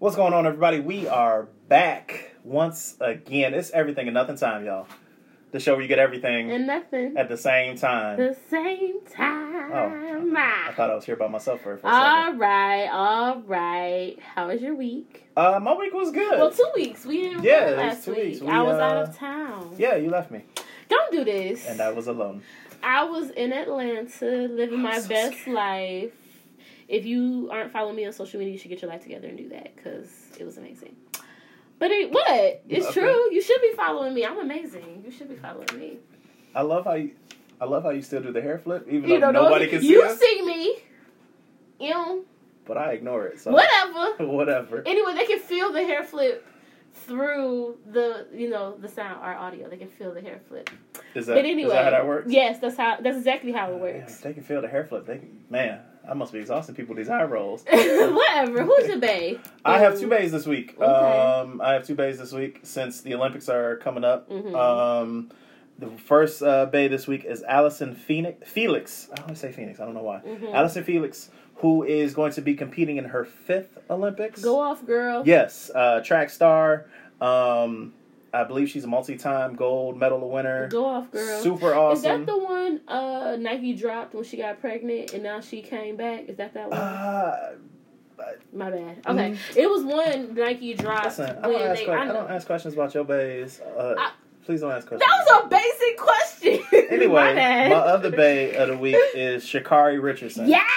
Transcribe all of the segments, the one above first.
What's going on, everybody? We are back once again. It's everything and nothing time, y'all. The show where you get everything And nothing. at the same time. The same time. Oh, I thought I was here by myself for, a all second. right, all right. How was your week? Uh, my week was good. Well, two weeks. We didn't Yeah, last two week. weeks. We, I was out uh, of town. yeah, you left me, Don't do this. and I was alone. I was in Atlanta living my I'm so best scared. life. If you aren't following me on social media, you should get your life together and do that because it was amazing. But it, what? It's Okay. true. You should be following me. I'm amazing. You should be following me. I love how you. I love how you still do the hair flip, even You though don't know nobody can see you us. see me. You know, But I ignore it. So whatever. whatever. Anyway, they can feel the hair flip through the you know the sound, our audio. They can feel the hair flip. Is that, but is that how that works? Yes, that's how. That's exactly how it works. they can feel the hair flip. They can, man, I must be exhausting people with these eye rolls. Whatever. Who's your bae? I have two bays this week. Okay. Um, I have two bays this week since the Olympics are coming up. Mhm. Um, the first uh, bay this week is Allison Phoenix, Felix. I always say Phoenix. I don't know why. Mhm. Allison Felix, who is going to be competing in her fifth Olympics. Go off, girl. Yes, uh, track star. Um, I believe she's a multi-time gold medal winner. Go off, girl. Super awesome. Is that the one uh, Nike dropped when she got pregnant and now she came back? Is that that one? uh, My bad. Okay, it was one Nike dropped listen, I don't, ask they. I I don't ask questions about your bays. Uh, I- please don't ask questions. That was a basic question. Anyway, my, my other bay of the week is Sha'Carri Richardson, Yes.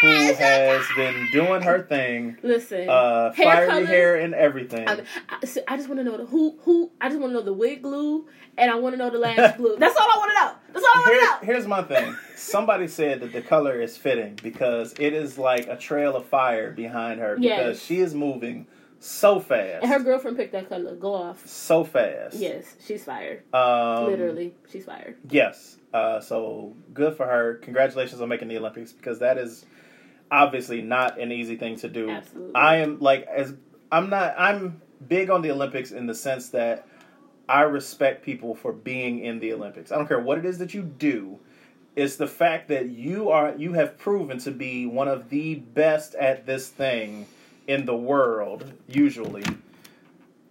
Who has been doing her thing. Listen. Uh, Hair fiery color? hair and everything. I, I, so I just want to know the who who. I just want to know the wig glue, and I want to know the lash glue. That's all I want to know. That's all I want to know. here's my thing. Somebody said that the color is fitting because it is like a trail of fire behind her because Yes. she is moving so fast. And her girlfriend picked that color. Go off. so fast. Yes, she's fired. Um, Literally, she's fired. Yes. Uh, so good for her. Congratulations on making the Olympics because that is obviously not an easy thing to do. Absolutely. I am like as I'm not I'm big on the Olympics in the sense that I respect people for being in the Olympics. I don't care what it is that you do. It's the fact that you are you have proven to be one of the best at this thing in the world usually.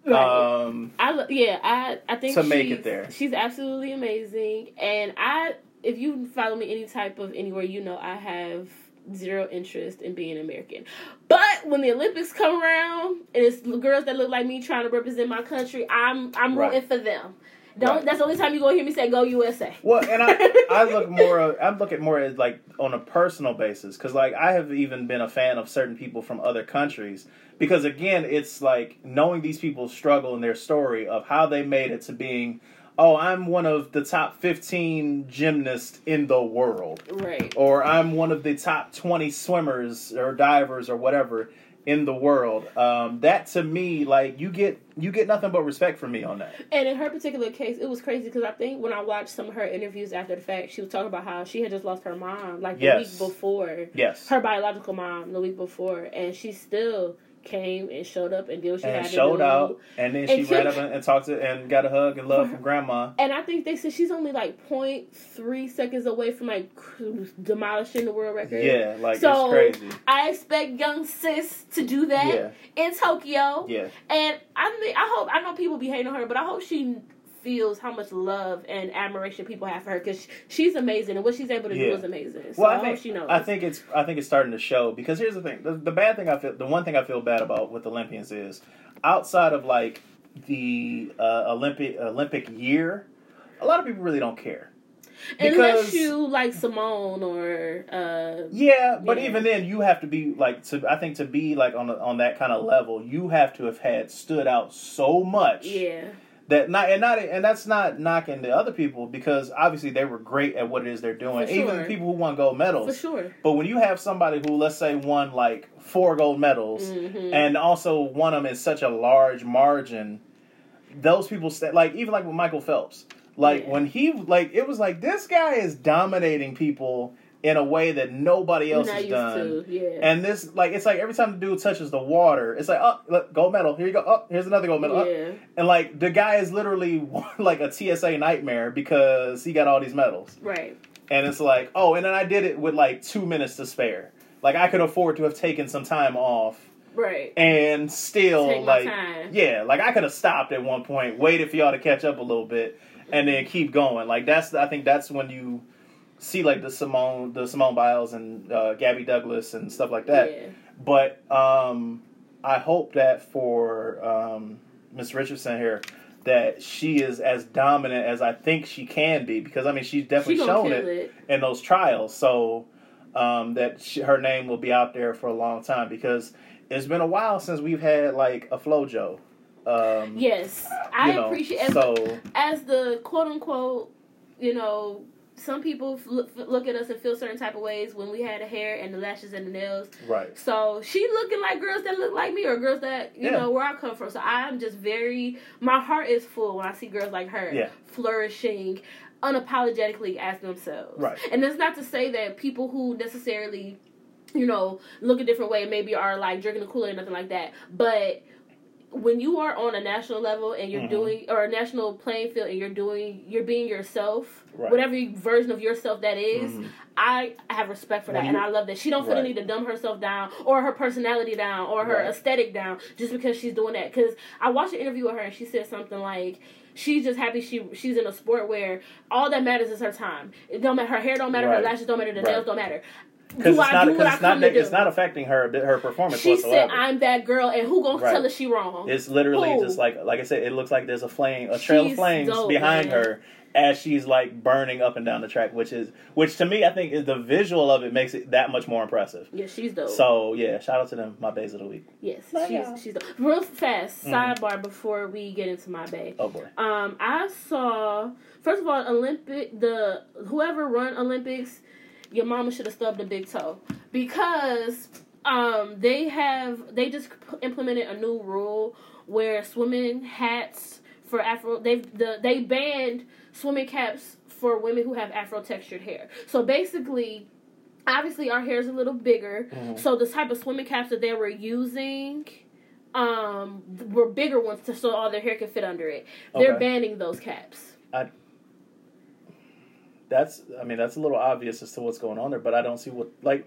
Right. Um I yeah, I I think To make it there. She's absolutely amazing, and I if you follow me any type of anywhere, you know I have zero interest in being American. But when the Olympics come around and it's girls that look like me trying to represent my country, I'm I'm Right. rooting for them. Don't, Right. That's the only time you gonna hear me say "Go USA." Well, and I, I look more, I look at more as like on a personal basis because like I have even been a fan of certain people from other countries because again, it's like knowing these people's struggle and their story of how they made it to being, oh, I'm one of the top 15 gymnasts in the world, Right. or I'm one of the top 20 swimmers or divers or whatever in the world. Um, that to me, like you get, you get nothing but respect from me on that. And in her particular case, it was crazy because I think when I watched some of her interviews after the fact, she was talking about how she had just lost her mom like the Yes. week before. Yes. her biological mom the week before, and she still came and showed up and did what she and had showed to do. out, and then she And ran she- up and, and talked to and got a hug and love from grandma. And I think they said she's only like 0.3 seconds away from like demolishing the world record. Yeah, like So- it's crazy. I expect young sis to do that Yeah, in Tokyo. yeah, And I mean, I hope I know people be hating on her, but I hope she feels how much love and admiration people have for her because she's amazing and what she's able to Yeah. do is amazing. So well, I, I hope think she knows. I think it's I think it's starting to show because here's the thing: the, the bad thing I feel, the one thing I feel bad about with Olympians is outside of like the uh, Olympic Olympic year, a lot of people really don't care. Unless because- you like Simone or uh, Yeah, but Yeah. even then, you have to be like to. I think to be like on on that kind of level, you have to have had stood out so much. yeah. That not and not and that's not knocking the other people because obviously they were great at what it is they're doing. Even the people who won gold medals. For sure. But when you have somebody who let's say won like four gold medals Mhm. and also won them in such a large margin, those people sta like even like with Michael Phelps. Like Yeah. when he like it was like this guy is dominating people in a way that nobody else has done. to. Yeah. And this, like, it's like every time the dude touches the water, it's like, oh, look, gold medal. Here you go. Oh, here's another gold medal. Oh. And like the guy is literally like a TSA nightmare because he got all these medals. Right. And it's like, oh, and then I did it with like two minutes to spare. Like I could afford to have taken some time off Right. and still Take like yeah, like I could have stopped at one point, waited for y'all to catch up a little bit, and then keep going. Like that's I think that's when you see like the Simone the Simone Biles and uh, Gabby Douglas and stuff like that. Yeah. But um, I hope that for um, Miss Richardson here, that she is as dominant as I think she can be, because I mean she's definitely She shown it, it. in those trials. So um, that she, her name will be out there for a long time because it's been a while since we've had like a FloJo. Um, Yes, I know, appreciate as, so as the quote unquote, you know, some people f- look, at us and feel certain type of ways when we had the hair and the lashes and the nails. right. So she looking like girls that look like me or girls that you Yeah. know where I come from. So I'm just very my heart is full when I see girls like her Yeah. flourishing unapologetically as themselves. Right. And that's not to say that people who necessarily you know look a different way maybe are like drinking the Kool-Aid or nothing like that. But when you are on a national level and you're Mhm. doing or a national playing field and you're doing you're being yourself Right. whatever version of yourself that is, Mhm. I have respect for that and I love that she don't feel the need to dumb herself down or her personality down or her Right. aesthetic down just because she's doing that because I watched an interview with her and she said something like she's just happy she she's in a sport where all that matters is her time it don't matter her hair don't matter her lashes don't matter the Right. nails don't matter Because it's not do what because I it's not come to do it's not affecting her her performance she said whatsoever. I'm that girl and who gonna Right. tell her she wrong It's literally Who? just like like I said, it looks like there's a flame, a trail She's of flames dope, behind man. her as she's like burning up and down the track, which is which to me I think is the visual of it makes it that much more impressive. yeah she's dope So yeah, shout out to them, my bays of the week. yes Love she's y'all. she's dope real fast Mhm. sidebar before we get into my bay Oh boy, Um, I saw first of all Olympic the whoever run Olympics, your mama should have stubbed a big toe. Because um they have they just implemented a new rule where swimming hats for afro they the they banned swimming caps for women who have afro textured hair. So basically obviously our hair is a little bigger. Mhm. so the type of swimming caps that they were using um were bigger ones to so all their hair could fit under it. They're banning those caps that's I mean that's a little obvious as to what's going on there, but I don't see what like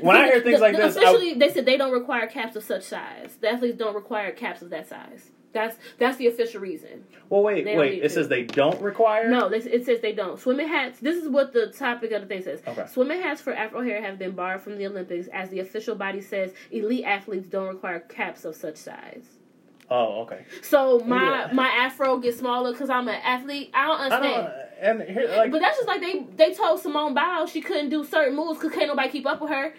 when I hear things The- like the- this. I, they said they don't require caps of such size the athletes don't require caps of that size that's that's the official reason well, wait, they wait. It to. says they don't require. no they, it says they don't swimming hats this is what the topic of the thing says Okay. swimming hats for afro hair have been barred from the olympics as the official body says elite athletes don't require caps of such size Oh, okay. so my Yeah. my afro gets smaller because i'm an athlete i don't I understand don't. And here, like, But that's just like they they told Simone Biles she couldn't do certain moves because can't nobody keep up with her.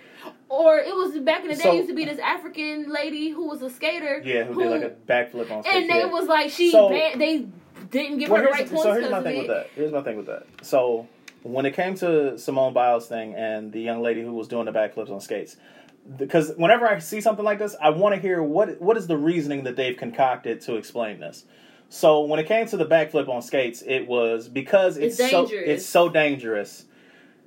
Or it was back in the day So- used to be this African lady who was a skater. yeah, who, did like a backflip on stage? and they yeah. was like she So- ban- they didn't give Well, her the right points so here's my thing with that. Here's my thing with that. So when it came to Simone Biles thing and the young lady who was doing the backflips on skates, because whenever I see something like this, I want to hear what what is the reasoning that they've concocted to explain this. So when it came to the backflip on skates, it was because it's, It's so dangerous. it's so dangerous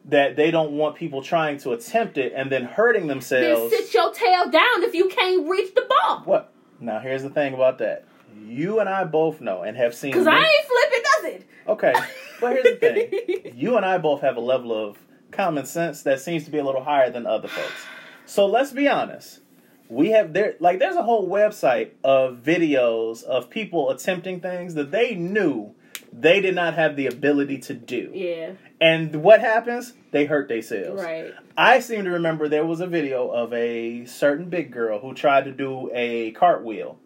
that they don't want people trying to attempt it and then hurting Then themselves. sit your tail down if you can't reach the ball. What? Now here's the thing about that. You and I both know and have seen. Because I ain't flipping nothing. Okay, but here's the thing. You and I both have a level of common sense that seems to be a little higher than other folks. So let's be honest. We have there like there's a whole website of videos of people attempting things that they knew they did not have the ability to do. yeah, And what happens? They hurt themselves. right. I seem to remember there was a video of a certain big girl who tried to do a cartwheel.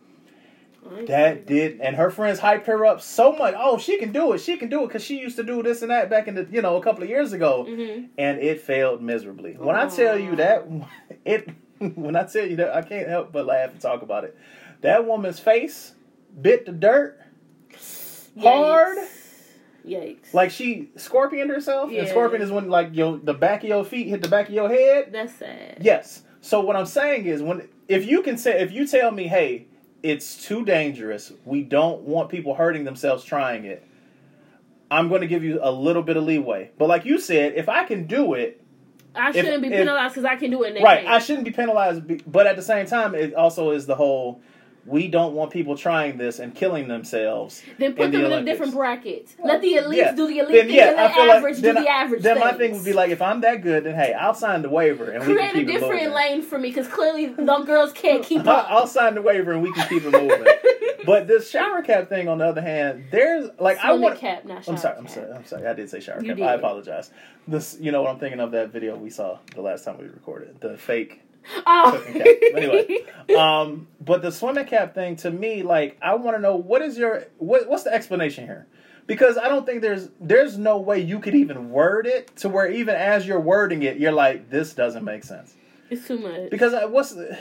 That did, and her friends hyped her up so much. Oh, she can do it. She can do it because she used to do this and that back in the, you know, a couple of years ago, hmm and it failed miserably. When I tell you that, it, when I tell you that, I can't help but laugh and talk about it. That woman's face bit the dirt hard, Yikes. like she scorpioned herself. Yeah. And scorpion is when like your the back of your feet hit the back of your head. That's sad. Yes. So what I'm saying is when if you can say if you tell me, hey, it's too dangerous, we don't want people hurting themselves trying it, I'm going to give you a little bit of leeway. But like you said, if I can do it, I If- shouldn't be penalized because I can do it. And they right, I shouldn't be penalized. But at the same time, it also is the whole we don't want people trying this and killing themselves. Then put in the them in a different bracket. Let the elites Yeah. do the elite Then thing yeah, and I let feel average like then, do the I- average then my thing would be like, if I'm that good, then hey, I'll sign the waiver and we create can a keep it different moving. lane for me because clearly the girls can't keep up. I'll sign the waiver and we can keep it moving. but this shower cap thing, on the other hand, there's like I want. cap, not I'm shower sorry. I'm sorry. I'm sorry. I did say shower You cap. did. I apologize. This, you know what I'm thinking of that video we saw the last time we recorded the fake Oh. Anyway, um, but the swimming cap thing to me, like, I want to know what is your what, what's the explanation here? Because I don't think there's there's no way you could even word it to where even as you're wording it, you're like, this doesn't make sense. it's too much. Because I, what's the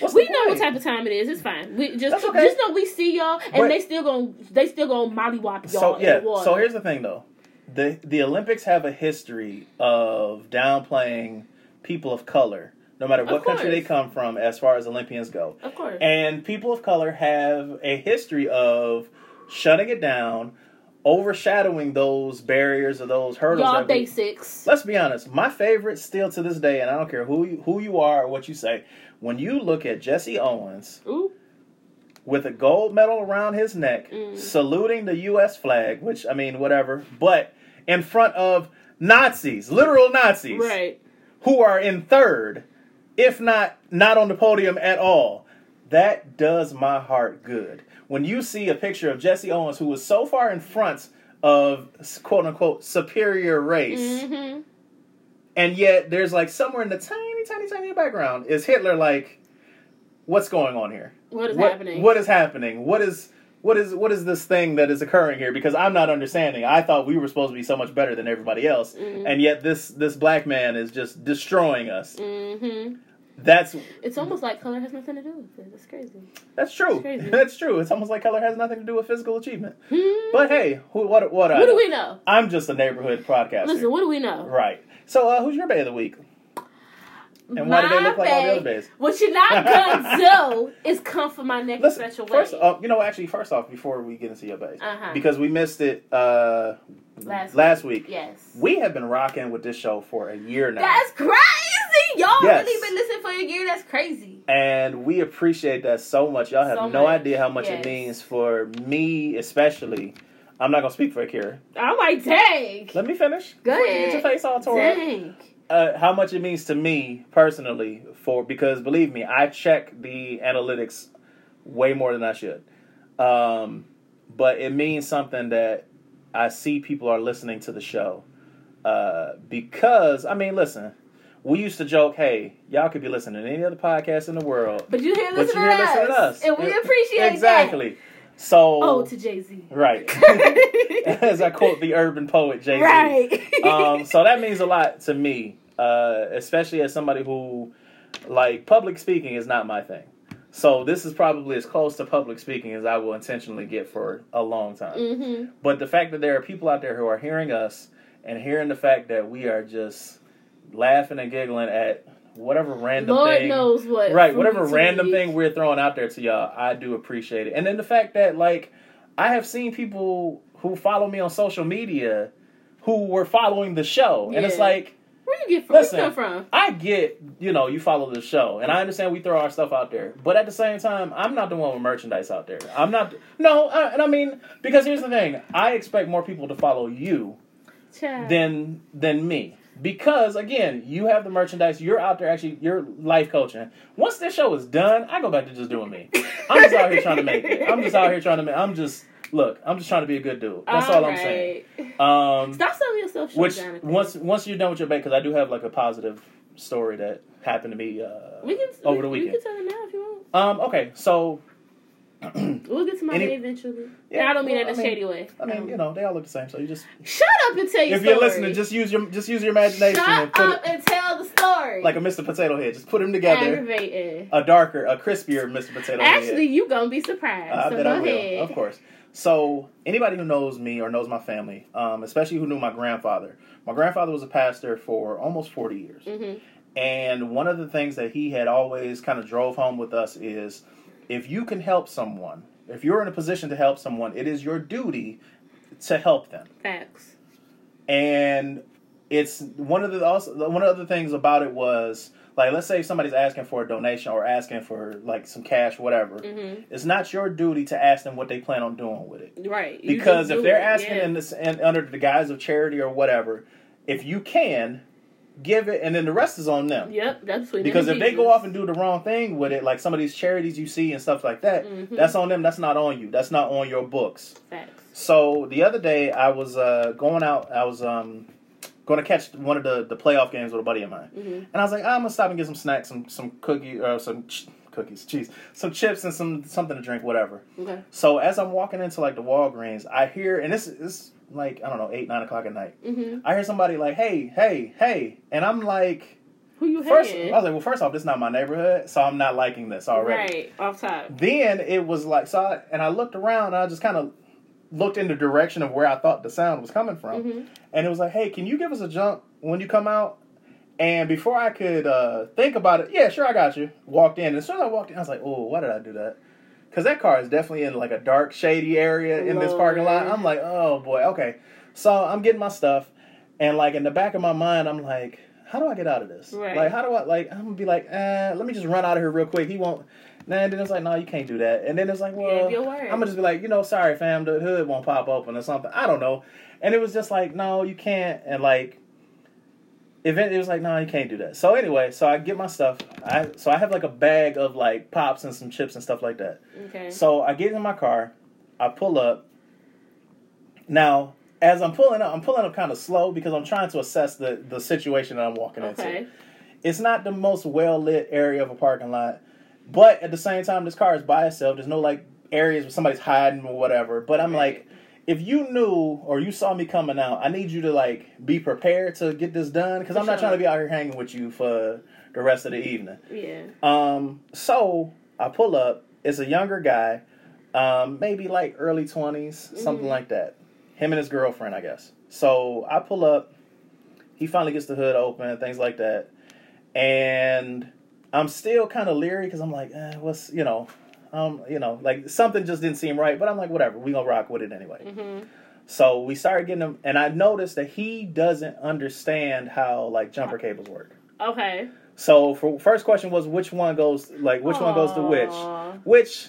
what's we know what type of time it is. It's fine. We just okay. just know we see y'all, and But- they still gonna they still gonna mollywop y'all So in yeah. the water. So here's the thing, though. the The Olympics have a history of downplaying people of color, no matter what country they come from, as far as Olympians go. of course. And people of color have a history of shutting it down, overshadowing those barriers or those hurdles. y'all basics. Let's be honest. My favorite still to this day, and I don't care who you, who you are or what you say. When you look at Jesse Owens Ooh. with a gold medal around his neck, Mm. saluting the U.S. flag, which I mean, whatever, but in front of Nazis, literal Nazis, Right. who are in third, if not not on the podium at all. That does my heart good. When you see a picture of Jesse Owens, who was so far in front of quote unquote superior race, hmm and yet there's like somewhere in the tiny, tiny, tiny background is Hitler like, what's going on here? What is what, happening? What is happening? What is what is what is this thing that is occurring here? Because I'm not understanding. I thought we were supposed to be so much better than everybody else, Mhm. and yet this this black man is just destroying us. hmm That's It's almost like color has nothing to do with it. That's crazy. that's true. It's crazy. That's true. It's almost like color has nothing to do with physical achievement. Hmm. But hey, who, what what I do we know? I'm just a neighborhood podcaster. Listen, what do we know? right. So uh, who's your bay of the week? And why do they look like all the other bays? What you're not gonna do is come for my next Listen, a way. first, you know, actually, first off, before we get into your base, Uh-huh. because we missed it uh, Last last week. yes. We have been rocking with this show for a year now, That's crazy. Y'all Yes. really been listening for a year. That's crazy. and we appreciate that so much. Y'all have So no much. idea how much Yes. it means for me, especially. I'm not gonna speak for Akira. I'm like, dang. Let me finish. Go ahead. Get your face all tore. Dang. uh, how much it means to me personally for because believe me, I check the analytics way more than I should. Um, but it means something that I see people are listening to the show. Uh, because I mean, listen, we used to joke, "Hey, y'all could be listening to any other podcast in the world, But you here but listening, here to, listening us, to us, and we appreciate exactly." So. Oh, to Jay Z. right, as I quote the urban poet Jay Z. right. um, so that means a lot to me, uh, especially as somebody who, like, public speaking is not my thing. So this is probably as close to public speaking as I will intentionally get for a long time. hmm But the fact that there are people out there who are hearing us and hearing the fact that we are just laughing and giggling at whatever random Lord thing, knows what. right? Whatever random thing we're throwing out there to y'all, I do appreciate it. And then the fact that like I have seen people who follow me on social media who were following the show, and it's like Where you get from? Listen. You come from? I get you know you follow the show, and I understand we throw our stuff out there, but at the same time, I'm not the one with merchandise out there. I'm not. No, uh, and I mean because here's the thing: I expect more people to follow you Child. than than me. Because again, you have the merchandise. You're out there actually. You're life coaching. Once this show is done, I go back to just doing me. I'm just out here trying to make it. I'm just out here trying to make. I'm just look. I'm just trying to be a good dude. That's all, I'm saying. Um, Stop selling yourself short, which Jonathan. once once you're done with your bank, because I do have like a positive story that happened to me uh, we can over we, the We weekend. can tell it now if you want. Um, okay, so We'll get to my day eventually. Yeah, I don't mean well, that in a mean- shady way. I mean, you know, they all look the same. So you just Shut up and tell your if you're listening, just use your just use your imagination shut and put up it and tell the story. like a Mr. Potato Head. Just put them together. Aggravating. A darker, a crispier Mr. Potato Head. Actually, you gonna be surprised. I so bet I will, ahead. of course. So anybody who knows me or knows my family, um, especially who knew my grandfather, my grandfather was a pastor for almost forty years, hmm and one of the things that he had always kind of drove home with us is, if you can help someone, if you're in a position to help someone, it is your duty to help them. Facts. And it's one of the also one of the things about it was like let's say somebody's asking for a donation or asking for like some cash, whatever. hmm It's not your duty to ask them what they plan on doing with it. Right. Because if they're it, asking yeah. in this and under the guise of charity or whatever, if you can give it, and then the rest is on them. Yep, that's them Because if they go off and do the wrong thing with it, like some of these charities you see and stuff like that, Mhm. that's on them. That's not on you. That's not on your books. Facts. So the other day I was uh, going out. I was um, going to catch one of the, the playoff games with a buddy of mine, hmm and I was like, I'm gonna stop and get some snacks, some some cookie, uh, some ch- cookies, cheese, some chips, and some something to drink, whatever. Okay. So as I'm walking into like the Walgreens, I hear, and this is like I don't know, eight nine o'clock at night. hmm I hear somebody like, "Hey, hey, hey," and I'm like, Who you first, hating? I was like, "Well, first off, this is not my neighborhood, so I'm not liking this already." Right. Off top. Then it was like, so I, and I looked around, and I just kind of looked in the direction of where I thought the sound was coming from, hmm and it was like, "Hey, can you give us a jump when you come out?" And before I could uh, think about it, yeah, sure, I got you. Walked in, and as soon as I walked in, I was like, "Oh, why did I do that?" Because that car is definitely in like a dark, shady area in this parking lot. I'm like, "Oh boy, okay." So I'm getting my stuff, and like in the back of my mind, I'm like, "How do I get out of this? Right. Like, how do I like? I'm gonna be like, eh, let me just run out of here real quick. He won't." Nah, and then it's like, no, you can't do that. And then it's like, well. I'm gonna just be like, you know, sorry, fam, the hood won't pop open or something. I don't know. And it was just like, no, you can't. And like, event, it was like, no, you can't do that. So anyway, so I get my stuff. I so I have like a bag of like pops and some chips and stuff like that. Okay. So I get in my car, I pull up. Now, as I'm pulling up, I'm pulling up kind of slow because I'm trying to assess the the situation that I'm walking Okay. into. It's not the most well lit area of a parking lot, but at the same time, this car is by itself. There's no like areas where somebody's hiding or whatever. But I'm Right. like, if you knew or you saw me coming out, I need you to like be prepared to get this done because I'm not sure. trying to be out here hanging with you for the rest of the evening. Yeah. Um, so I pull up. It's a younger guy, um, maybe like early 20s, something Mhm. like that. Him and his girlfriend, I guess. So I pull up. He finally gets the hood open, things like that. And I'm still kind of leery because I'm like, eh, what's, you know, um, you know, like something just didn't seem right. But I'm like, whatever, we gonna rock with it anyway. hmm So we started getting him, and I noticed that he doesn't understand how like jumper cables work. Okay. So for first question was which one goes like which one goes to which? Which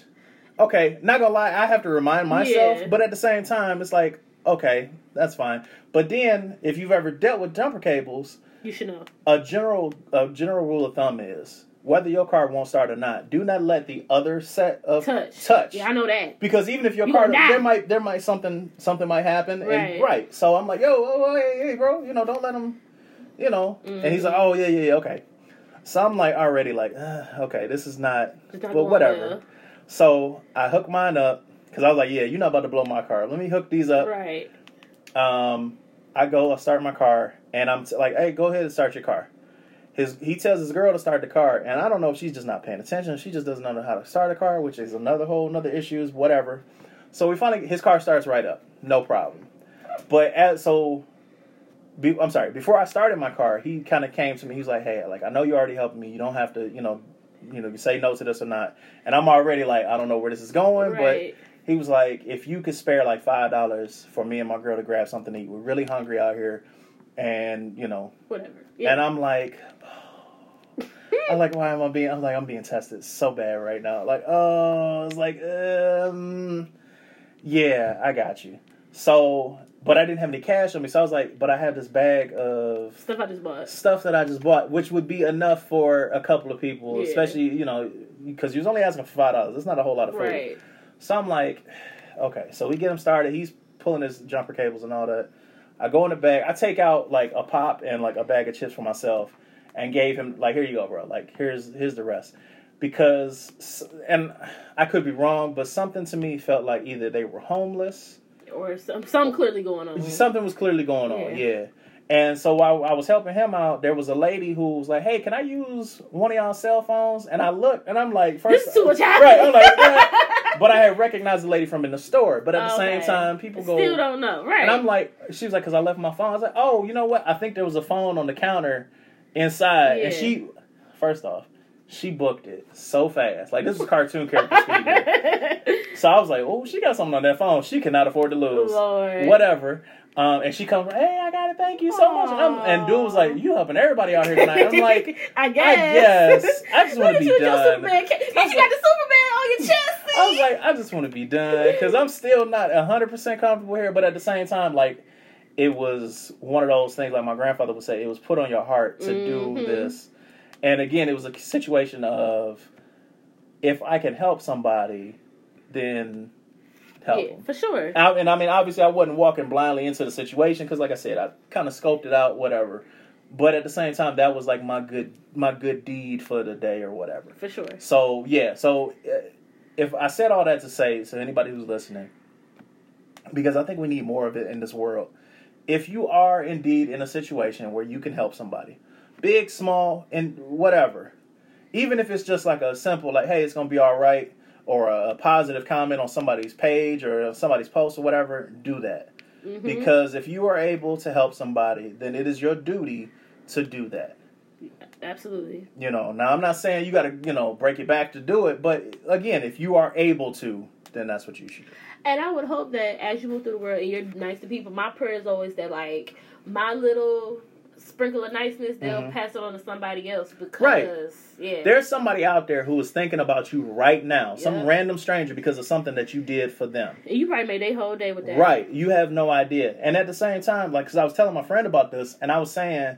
okay, not gonna lie, I have to remind myself, Yeah. but at the same time it's like, okay, that's fine. But then if you've ever dealt with jumper cables, You should know. a general a general rule of thumb is whether your car won't start or not, do not let the other set of Touch. touch. Yeah, I know that. Because even if your You car, there might there might something something might happen, Right. and right. So I'm like, yo, oh, hey, hey, bro, you know, don't let him, you know. And he's like, Mhm. oh yeah, yeah, yeah, okay. So I'm like already like, uh, okay, this is not, but whatever. So I hook mine up because I was like, yeah, you're not about to blow my car. Let me hook these up. Right. Um, I go, I start my car, and I'm t- like, hey, go ahead and start your car. His he tells his girl to start the car, and I don't know if she's just not paying attention. She just doesn't know how to start a car, which is another whole another issues, whatever. So we finally his car starts right up, no problem. But as so, be, I'm sorry. Before I started my car, he kind of came to me. He was like, "Hey, like I know you already helped me. You don't have to, you know, you know, you say no to this or not." And I'm already like, I don't know where this is going, but he was like, if you could spare like five dollars for me and my girl to grab something to eat, we're really hungry out here, and you know, Whatever. Yeah. and I'm like, I'm like, why am I being? I'm like, I'm being tested so bad right now. Like, oh, it's like, um, yeah, I got you. So, but I didn't have any cash on me, so I was like, but I have this bag of Stuff I just bought. stuff that I just bought, which would be enough for a couple of people, Yeah. especially you know, because he was only asking for five dollars. It's not a whole lot of food. Right. So I'm like, okay. So we get him started. He's pulling his jumper cables and all that. I go in the bag. I take out like a pop and like a bag of chips for myself, and gave him like, here you go, bro. Like here's here's the rest. Because and I could be wrong, but something to me felt like either they were homeless, Or some some clearly going on. something was clearly going on. Yeah. Yeah. And so while I was helping him out, there was a lady who was like, "Hey, can I use one of y'all cell phones?" And I looked, and I'm like, first, This is too much right?" I'm like, "Yeah." but I had recognized the lady from in the store. But at the oh, same time, people go, Still don't know. Right. and I'm like, she was like, because I left my phone. I was like, oh, you know what? I think there was a phone on the counter inside. And she, first off, She booked it so fast. Like this was cartoon character speed. So I was like, oh, she got something on that phone. She cannot afford to lose. Lord. Whatever. Um, and she comes, hey, I got it. Thank you so much. And, I'm- and dude was like, you helping everybody out here tonight. I'm like, I I guess. guess. I just want to be you done. Superman you got the Superman on your chest. I was like, I just want to be done because I'm still not 100% comfortable here. But at the same time, like, it was one of those things, like my grandfather would say, it was put on your heart to Mhm. do this. And again, it was a situation of if I can help somebody, then help yeah, them. for sure. I, and I mean, obviously, I wasn't walking blindly into the situation because, like I said, I kind of scoped it out, whatever. But at the same time, that was like my good my good deed for the day or whatever. For sure. So yeah, so uh, if I said all that to say, so anybody who's listening, because I think we need more of it in this world. If you are indeed in a situation where you can help somebody, big, small, and whatever, even if it's just like a simple like, hey, it's gonna be all right, or a, a positive comment on somebody's page or somebody's post or whatever, do that. Mhm. Because if you are able to help somebody, then it is your duty to do that. Absolutely. You know, now I'm not saying you got to, you know, break your back to do it, but again, if you are able to, then that's what you should do. And I would hope that as you move through the world and you're nice to people, my prayer is always that like my little sprinkle of niceness, they'll Mhm. pass it on to somebody else because Right. yeah. There's somebody out there who is thinking about you right now, some random stranger because of something that you did for them. And you probably made their whole day with that. Right. You have no idea. And at the same time, like, because I was telling my friend about this, and I was saying,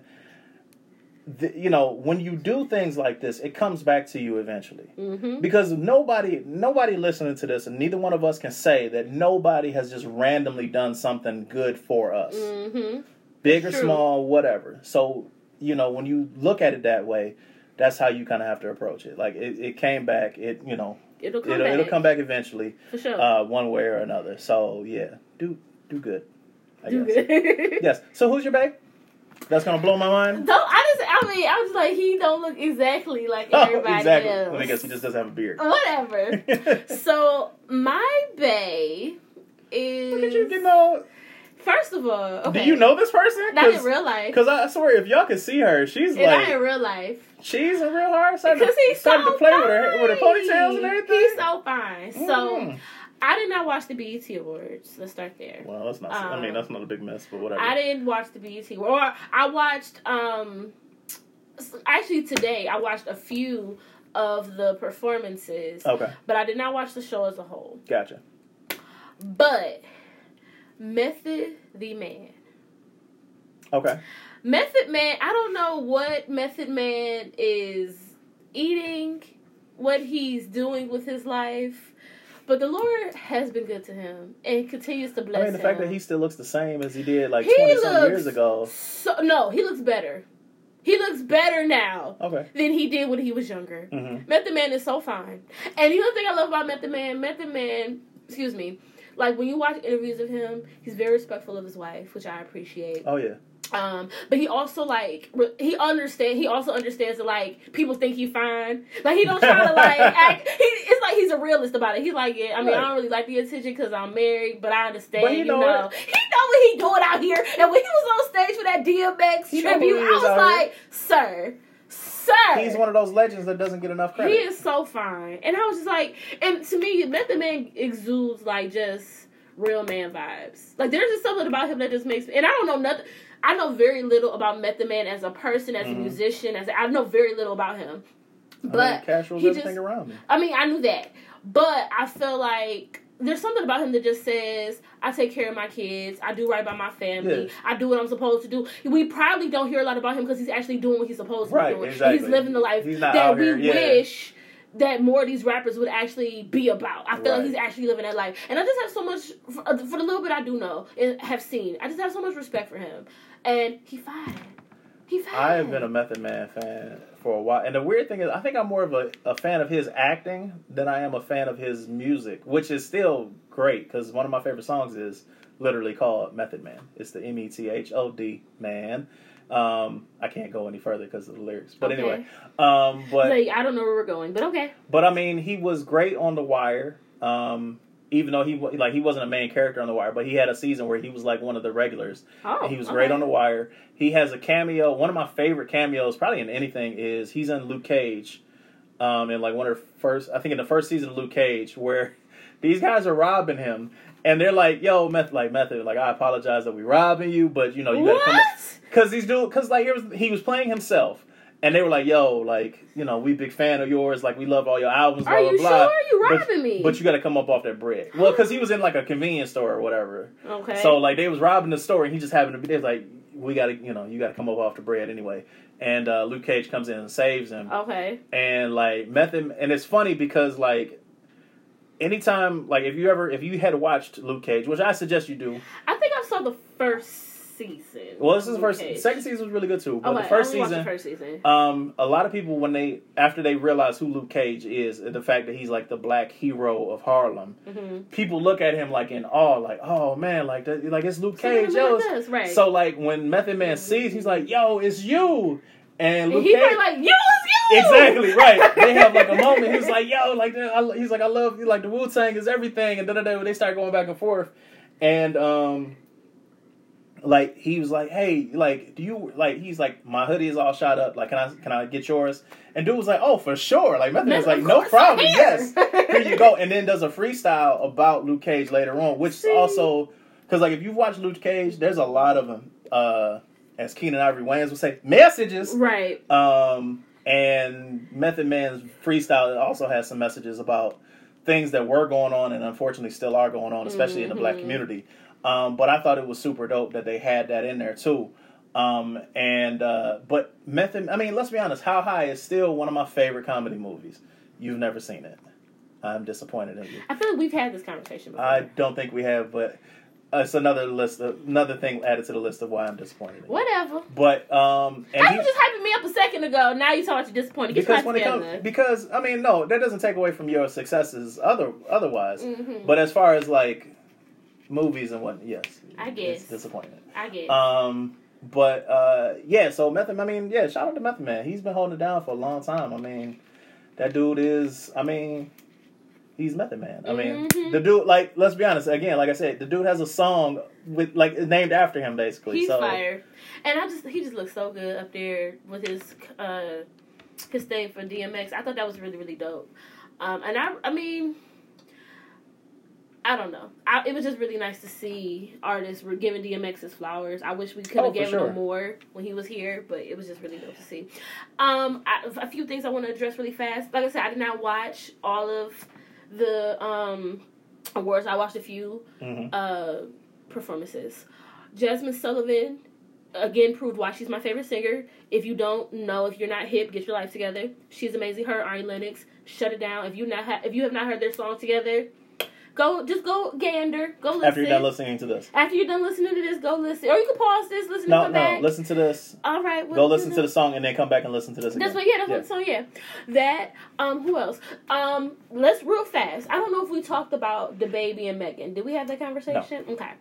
th- you know, when you do things like this, it comes back to you eventually. Mm-hmm. Because nobody, nobody listening to this, and neither one of us can say that nobody has just randomly done something good for us, Mm-hmm. big or True. small, whatever. So, you know, when you look at it that way, that's how you kind of have to approach it. Like it, it came back. It, you know, It'll come it'll, back. it'll come back eventually, for sure. uh, one way or another. So yeah, do do good. I Do guess. good. Yes. So who's your babe? That's gonna blow my mind. Don't I just I mean I was like he don't look exactly like Oh, everybody exactly. else. Let me guess. He just doesn't have a beard. Whatever. so my bay is Look at you getting all. First of all, okay. Do you know this person? Not in real life. Because I swear, if y'all could see her, she's And not in real life. she's a real hard. Because he's so started to play fine. with her with her ponytails and everything. He's so fine. So Mm. I did not watch the BET Awards. Let's start there. well, that's not. I mean, Um, that's not a big mess, but whatever. I didn't watch the BET Awards. Or I watched um actually today I watched a few of the performances, okay, but I did not watch the show as a whole. gotcha. But Method the Man. Okay, Method Man, I don't know what Method Man is eating, what he's doing with his life, but the Lord has been good to him and continues to bless I mean, the him. fact that he still looks the same as he did like He twenty some years ago. so no, he looks better. He looks better now Okay. than he did when he was younger. hmm Method Man is so fine. And the other thing I love about Method Man, Method Man, excuse me, like when you watch interviews of him, he's very respectful of his wife, which I appreciate. Oh yeah. Um, but he also like re- he understand. He also understands that like people think he fine. Like he don't try to like act. He it's like he's a realist about it. He's like, yeah, I mean, I don't really like the attention because I'm married, but I understand. But you know know, he know what he doing out here. And when he was on stage for that DMX He tribute, I was like, sir, sir, He's one of those legends that doesn't get enough credit. he is so fine. And I was just like, and to me, Method Man exudes like just real man vibes. Like there's just something about him that just makes me, and I don't know nothing. I know very little about Method Man as a person, as Mhm. a musician, as a, I know very little about him. I mean, But cash rules he everything just- around me. I mean, I knew that, but I feel like there's something about him that just says, "I take care of my kids. I do right by my family. Yeah. I do what I'm supposed to do." We probably don't hear a lot about him because he's actually doing what he's supposed to Right, be doing. exactly. He's living the life that we here, yeah. wish that more of these rappers would actually be about. I feel Right. like he's actually living that life, and I just have so much for, for the little bit I do know and have seen. I just have so much respect for him, and he fine. He fine. I have been a Method Man fan for a while, and the weird thing is, I think I'm more of a, a fan of his acting than I am a fan of his music, which is still great because one of my favorite songs is literally called Method Man. It's the M E T H O D Man. Um, I can't go any further because of the lyrics, but Okay. anyway. Um, but like I don't know where we're going, but okay. but I mean, he was great on The Wire. Um, even though he like he wasn't a main character on The Wire, but he had a season where he was like one of the regulars. Oh, he was okay. great on The Wire. He has a cameo. One of my favorite cameos, probably in anything, is he's in Luke Cage. um, in like one of the first, I think in the first season of Luke Cage, where these guys are robbing him, and they're like, "Yo, method, like method, like I apologize that we robbing you, but you know you gotta come." Because he's doing, because like he was, he was playing himself, and they were like, "Yo, like you know, we big fan of yours, like we love all your albums, blah Are blah you blah." sure you But- robbing me? But you got to come up off that bread. Well, because he was in like a convenience store or whatever. okay. So like they was robbing the store, and he just happened to be. They was like, "We got to, you know, you got to come up off the bread anyway." And uh, Luke Cage comes in and saves him, okay. and like Method. And it's funny because like anytime, like if you ever, if you had watched Luke Cage, which I suggest you do. I think I saw the first season. Well, this is the first. Second season was really good too, but okay, the first I only watched season. The first season. Um, a lot of people when they after they realize who Luke Cage is, and the fact that he's like the black hero of Harlem, hmm people look at him like in awe, like, oh man, like that, like it's Luke Cage, So, yo. like right? So like when Method Man sees, he's like, yo, it's you, and and Luke he Cage. like, you was you. Exactly right. They have like a moment. He's like, "Yo, like I, he's like, I love you. Like the Wu Tang is everything." And then they start going back and forth, and um, like he was like, "Hey, like, do you like?" He's like, "My hoodie is all shot up. Like, can I can I get yours?" And dude was like, "Oh, for sure." Like Method was like, "No problem. here." Yes, here you go." And then does a freestyle about Luke Cage later on, which See? also because like if you've watched Luke Cage, there's a lot of them. Uh, as Keenen Ivory Wayans would say, messages. right. Um, and Method Man's freestyle also has some messages about things that were going on and unfortunately still are going on, especially in the black Mhm. community. Um, but I thought it was super dope that they had that in there too. Um, and uh, but Method, I mean, let's be honest, How High is still one of my favorite comedy movies. You've never seen it. I'm disappointed in you. I feel like we've had this conversation before. I don't think we have, but it's another list, of, another thing added to the list of why I'm disappointed. In you. Whatever. But um, and How he- you just hyping me up a second ago? Now you talking about you're disappointed. Get because when it comes because I mean no that doesn't take away from your successes other otherwise Mhm. but as far as like movies and what yes I it's guess. disappointing I guess. um but uh yeah so Method I mean yeah shout out to Method Man he's been holding it down for a long time I mean that dude is I mean he's Method Man I mean Mhm. the dude like let's be honest again like I said the dude has a song with like named after him basically He's so fire, and I just he just looks so good up there with his uh his thing for DMX. I thought that was really really dope. Um, and I I mean. I don't know. I, it was just really nice to see artists were giving DMX his flowers. I wish we could have Oh, given sure. him more when he was here, but it was just really dope to see. Um, I, a few things I want to address really fast. Like I said, I did not watch all of the um awards. I watched a few mhm. uh, performances. Jazmine Sullivan again proved why she's my favorite singer. If you don't know, if you're not hip, get your life together. She's amazing. Her Ari Lennox, Shut It Down. If you not ha- if you have not heard their song together, go just go gander, go listen. after you're done listening to this After you're done listening to this, go listen, or you can pause this, listen, no and come no back. listen to this All right, go listen to the song and then come back and listen to this again That's what, yeah, that's what, so yeah. That, um, who else? Um, let's real fast. I don't know if we talked about DaBaby and Megan. Did we have that conversation? Okay.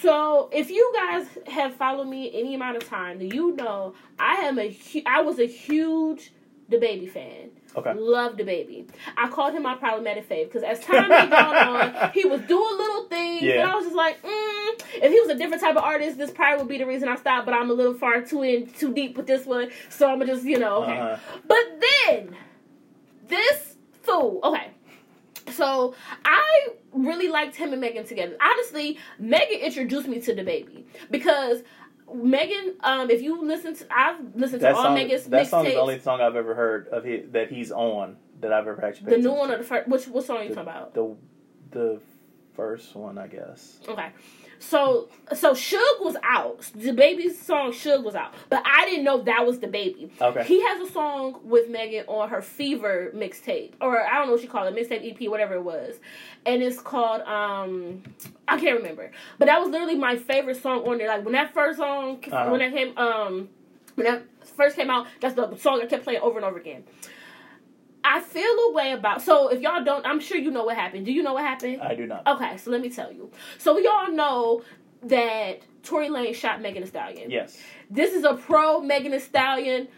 So, if you guys have followed me any amount of time, you know I am a hu- I was a huge DaBaby fan. Okay Love DaBaby. I called him my problematic fave because as time went on, he was doing little things, and I was just like, mm. if he was a different type of artist, this probably would be the reason I stopped. But I'm a little far too in, too deep with this one, so I'm gonna just, you know, okay. Uh-huh. But then this fool, okay. So I really liked him and Megan together. Honestly, Megan introduced me to DaBaby because Megan, um, if you listen to, I've listened to That all song, Megan's that song is the only song I've ever heard of his, that he's on that I've ever actually. The new one or the first? Which what song are you the, talking about? The the first one, I guess. Okay. So so Suge was out. DaBaby's song Suge was out. But I didn't know that was DaBaby. Okay. He has a song with Megan on her Fever mixtape. Or I don't know what she called it, mixtape EP, whatever it was. And it's called um I can't remember. But that was literally my favorite song on there. Like when that first song Uh-huh. when that came um when that first came out, that's the song I kept playing over and over again. I feel a way about so if y'all don't I'm sure you know what happened. Do you know what happened? I do not. Okay, so let me tell you. So we all know that Tory Lanez shot Megan Thee Stallion. Yes. This is a pro Megan Thee Stallion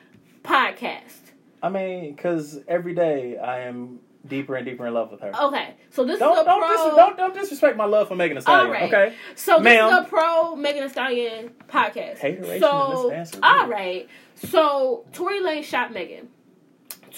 podcast. I mean, because every day I am deeper and deeper in love with her. Okay, so this don't is a don't, pro. dis- don't don't disrespect my love for Megan Thee Stallion. All right. Okay. So this Ma'am. is a pro Megan Thee Stallion podcast. Hateration so this all So Tory Lanez shot Megan.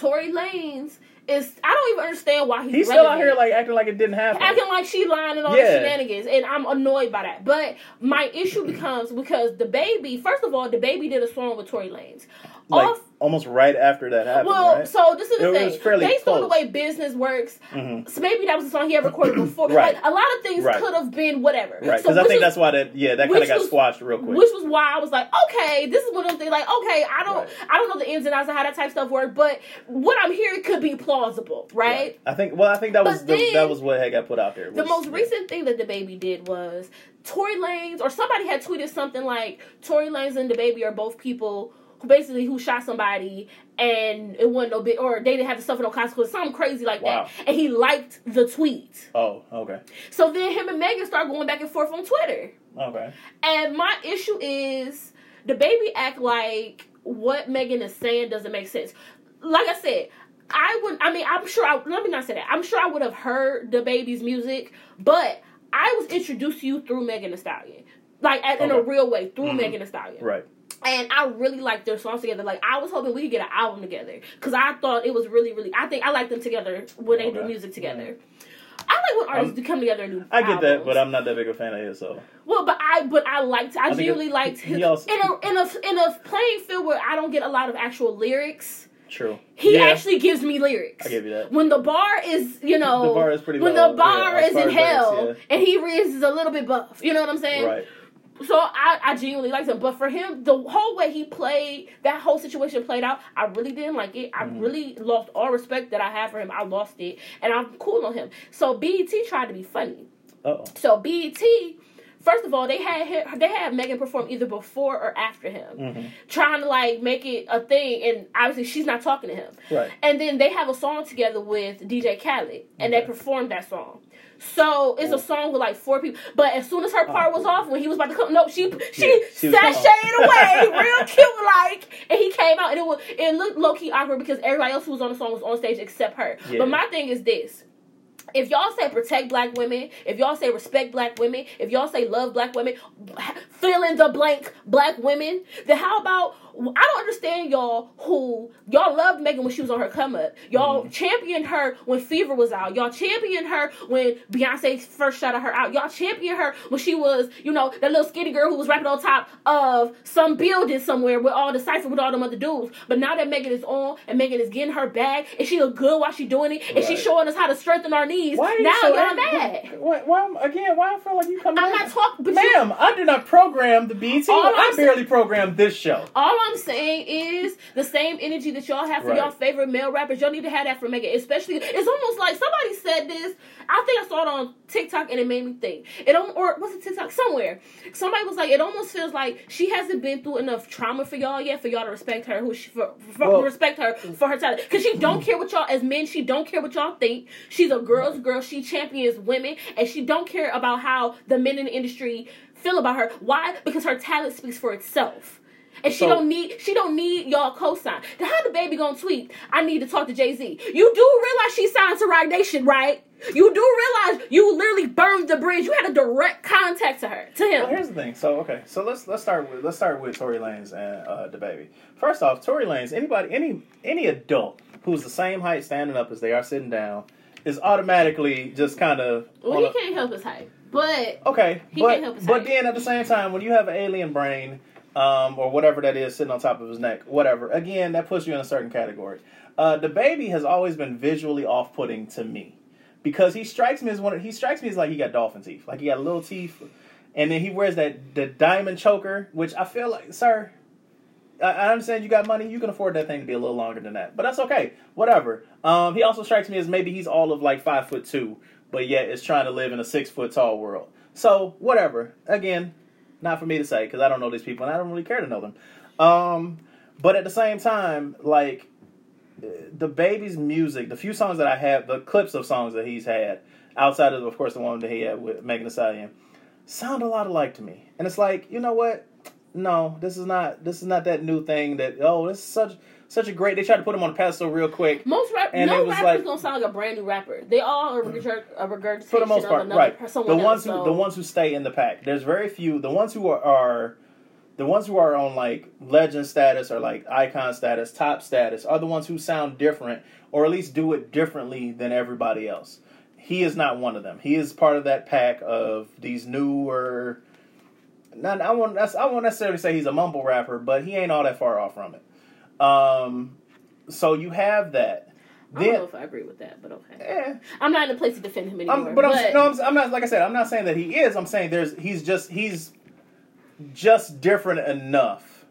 Tory Lanez is I don't even understand why he's He's still out here like acting like it didn't happen. acting like she lying and all Yeah. the shenanigans, and I'm annoyed by that. But my issue becomes because DaBaby, first of all, DaBaby did a song with Tory Lanez. like Off, almost right after that happened, well, right? so this is the It thing. was fairly Based on the way business works, Mhm. so maybe that was a song he had recorded before. Right. Like a lot of things Right. could have been whatever. Right, So because I think is- that's why that yeah that kind of got was- squashed real quick. Which was why I was like, okay, this is one of the things. Like, okay, I don't, Right. I don't know the ins and outs of how that type of stuff works, but what I'm hearing could be plausible, right? I think well I think that was the, that was what had got put out there. The most yeah. recent thing that DaBaby did was Tory Lanez, or somebody had tweeted something like Tory Lanez and DaBaby are both people basically who shot somebody and it wasn't no big, or they didn't have to suffer no consequences, something crazy like Wow. that. And he liked the tweet. Oh, okay, So then him and Megan start going back and forth on Twitter. okay. And my issue is DaBaby act like what Megan is saying doesn't make sense. Like I said, I would. I mean, I'm sure. I, let me not say that. I'm sure I would have heard DaBaby's music, but I was introduced to you through Megan Thee Stallion, like at, in a real way through Mhm. Megan Thee Stallion. Right. And I really liked their songs together. Like I was hoping we could get an album together because I thought it was really, really. I think I like them together when they do music together. I like when artists Um, do come together and do. I get that, but I'm not that big a fan of his. So Well, but I but I liked I, I genuinely it- liked his also- in a in a in a playing field where I don't get a lot of actual lyrics. true. He yeah, actually gives me lyrics. I give you that. When the bar is, you know, The bar is pretty when low, the bar yeah, is in hell yeah. and he is a little bit buff. You know what I'm saying? Right. So I, I genuinely liked him. But for him, the whole way he played, that whole situation played out, I really didn't like it. I Mhm. really lost all respect that I have for him. I lost it. And I'm cool on him. So BET tried to be funny. Oh. So BET, first of all, they had hi- they had Megan perform either before or after him, hmm trying to like make it a thing, and obviously she's not talking to him. Right. And then they have a song together with DJ Khaled, and they Okay. performed that song. So it's a song with like four people, but as soon as her Oh, part was off, when he was about to come, no, she she, Yeah, she sashayed away, real cute like, and he came out, and it was it looked low key awkward because everybody else who was on the song was on stage except her. Yeah. But my thing is this: if y'all say protect black women, if y'all say respect black women, if y'all say love black women, fill in the blank black women, then how about I don't understand y'all who y'all loved Megan when she was on her come up. Y'all Mhm. championed her when Fever was out. Y'all championed her when Beyonce first shouted her out. Y'all championed her when she was, you know, that little skinny girl who was rapping on top of some building somewhere with all the cipher with all them other dudes. But now that Megan is on and Megan is getting her bag and she look good while she doing it and Right. she's showing us how to strengthen our knees. Why now so y'all mad. Why, why, again, why I feel like you come I'm in? not talking, but you, Ma'am, I did not program the BET. I I'm barely programmed this show. All I'm saying is the same energy that y'all have for Right. y'all favorite male rappers. Y'all need to have that for Megan. Especially, it's almost like somebody said this. I think I saw it on TikTok and it made me think. It don't, or was it TikTok somewhere? Somebody was like, it almost feels like she hasn't been through enough trauma for y'all yet for y'all to respect her. Who she for, for Well- respect her for her talent because she don't care what y'all as men. She don't care what y'all think. She's a girl's girl. She champions women and she don't care about how the men in the industry feel about her. Why? Because her talent speaks for itself. And she So- don't need she don't need y'all cosign. Then how DaBaby gonna tweet? I need to talk to Jay Z. You do realize she signed to Roc Nation, right? You do realize you literally burned the bridge. You had a direct contact to her, to him. Well, here's the thing. So okay, so let's let's start with let's start with Tory Lanez and uh, DaBaby. First off, Tory Lanez, anybody, any any adult who's the same height standing up as they are sitting down is automatically just kind of well, he can't help his height, but okay. He but can't help his but height. then at the same time, when you have an alien brain um, or whatever that is sitting on top of his neck, whatever, again that puts you in a certain category. Uh, DaBaby has always been visually off-putting to me because he strikes me as one. Of, he strikes me as like he got dolphin teeth, like he got little teeth, and then he wears that the diamond choker, which I feel like, sir. I I understand you got money. You can afford that thing to be a little longer than that, but that's okay. Whatever. Um, he also strikes me as maybe he's all of like five foot two, but yet is trying to live in a six foot tall world. So whatever. Again, not for me to say because I don't know these people and I don't really care to know them. Um, but at the same time, like DaBaby's music, the few songs that I have, the clips of songs that he's had outside of, of course, the one that he had with Megan Thee Stallion, sound a lot alike to me. And it's like, you know what? No, this is not. This is not that new thing. That oh, this is such such a great. They tried to put him on the pedestal real quick. most rap, And no it was rapper's like- gonna sound like a brand new rapper. They all are a regurgitation for the most part, right? The ones else, who so- the ones who stay in the pack. There's very few. The ones who are, are the ones who are on like legend status or like icon status, top status, are the ones who sound different or at least do it differently than everybody else. He is not one of them. He is part of that pack of these newer. Not, I won't. I won't necessarily say he's a mumble rapper, but he ain't all that far off from it. Um, so you have that. Then, I don't know if I agree with that, but okay. Eh, I'm not in a place to defend him anymore. I'm, but, I'm, no, I'm, I'm not. Like I said, I'm not saying that he is. I'm saying there's. He's just. He's just different enough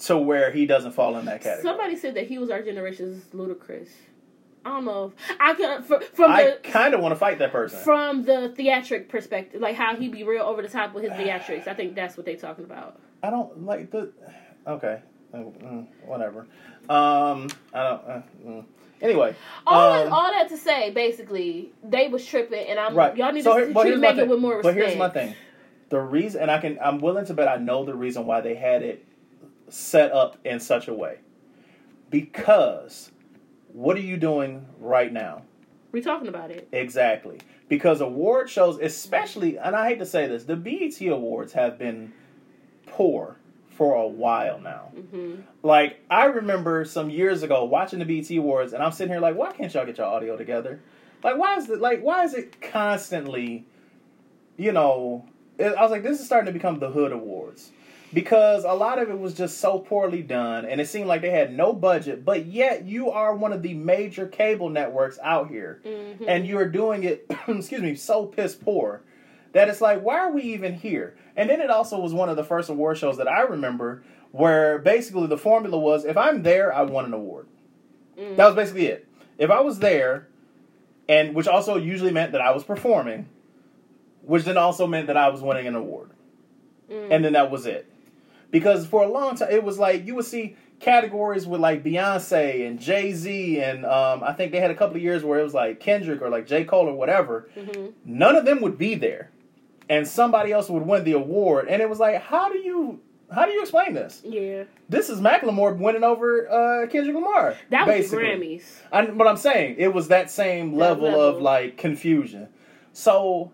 to where he doesn't fall in that category. Somebody said that he was our generation's Ludacris. I don't know. If, I can from, from I kind of want to fight that person. from the theatric perspective, like how he'd be real over the top with his theatrics. I think that's what they're talking about. I don't like the. Okay, Mm, mm, whatever. Um, I don't. Uh, mm. Anyway, All that, um, all that to say, basically, they was tripping, and I'm right. y'all need So to here- here's my thing. with more respect. But here's my thing: the reason, and I can, I'm willing to bet I know the reason why they had it set up in such a way. Because, what are you doing right now? We talking about it. Exactly. Because award shows, especially, and I hate to say this, the BET Awards have been poor for a while now. hmm Like, I remember some years ago watching the BET Awards, and I'm sitting here like, why can't y'all get your audio together? Like, why is it, like, why is it constantly, you know, it, I was like, this is starting to become the Hood Awards. Because a lot of it was just so poorly done, and it seemed like they had no budget, but yet you are one of the major cable networks out here hmm and you're doing it excuse me so piss poor that it's like why are we even here and then it also was one of the first award shows that i remember where basically the formula was if i'm there i won an award Mm. that was basically it if i was there and which also usually meant that i was performing which then also meant that i was winning an award Mm. and then that was it. Because for a long time, it was like you would see categories with like Beyonce and Jay Z, and um, I think they had a couple of years where it was like Kendrick or like J Cole or whatever. hmm None of them would be there, and somebody else would win the award, and it was like, how do you how do you explain this? Yeah, This is Macklemore winning over uh, Kendrick Lamar. that was basically. Grammys. I, but I'm saying it was that same That level, of like confusion. So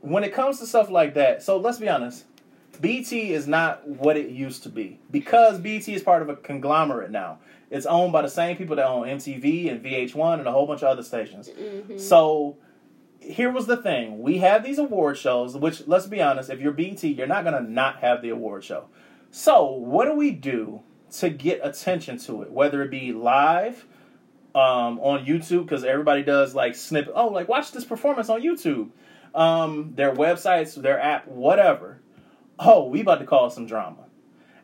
when it comes to stuff like that, so let's be honest, BET is not what it used to be because BET is part of a conglomerate now. It's owned by the same people that own MTV and VH1 and a whole bunch of other stations. hmm So here was the thing: we have these award shows, which let's be honest, if you're BET, you're not gonna not have the award show. So what do we do to get attention to it? Whether it be live um, on YouTube, because everybody does like snip Oh, like watch this performance on YouTube. Um, their websites, their app, whatever. Oh, we about to cause some drama.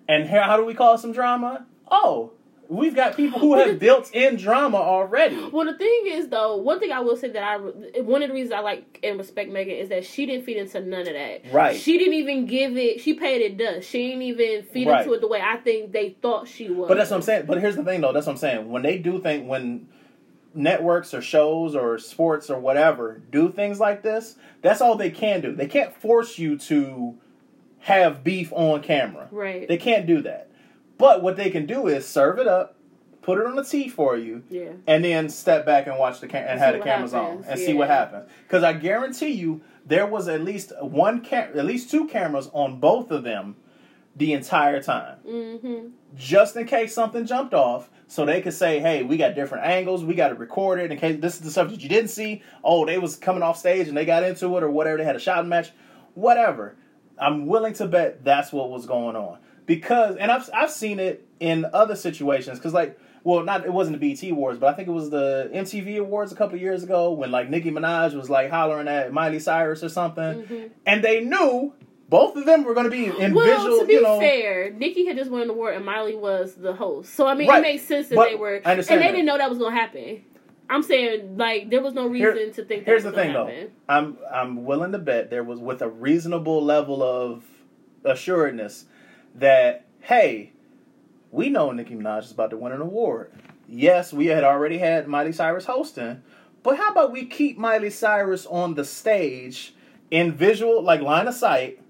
And here, how do we cause some drama? Oh, we've got people who have built-in drama already. Well, the thing is, though, one thing I will say that I one of the reasons I like and respect Megan is that she didn't feed into none of that. Right. She didn't even give it. She paid it dust. She didn't even feed Right. into it the way I think they thought she was. But that's what I'm saying. But here's the thing, though. That's what I'm saying. When they do think when networks or shows or sports or whatever do things like this, that's all they can do. They can't force you to have beef on camera. Right. They can't do that. But what they can do is serve it up, put it on the tee for you, yeah. and then step back and watch the cam- and have the cameras happens, on and see what happens. Because I guarantee you, there was at least one cam, at least two cameras on both of them the entire time Mm-hmm. just in case something jumped off, so they could say, "Hey, we got different angles. We got to record it in case this is the stuff that you didn't see. Oh, they was coming off stage and they got into it, or whatever. They had a shouting match, whatever." I'm willing to bet that's what was going on because, and I've I've seen it in other situations because, like, well, not it wasn't the BET Awards, but I think it was the MTV Awards a couple years ago when like Nicki Minaj was like hollering at Miley Cyrus or something, Mhm. and they knew both of them were going to be in well, visual. to be you know, fair, Nicki had just won an award and Miley was the host. So I mean, Right. it makes sense that But they were, I understand and they that. didn't know that was going to happen. I'm saying like there was no Here- reason to think. That Here's the thing, though. I'm I'm willing to bet there was with a reasonable level of assuredness that hey, we know Nicki Minaj is about to win an award. Yes, we had already had Miley Cyrus hosting, but how about we keep Miley Cyrus on the stage in visual, like line of sight?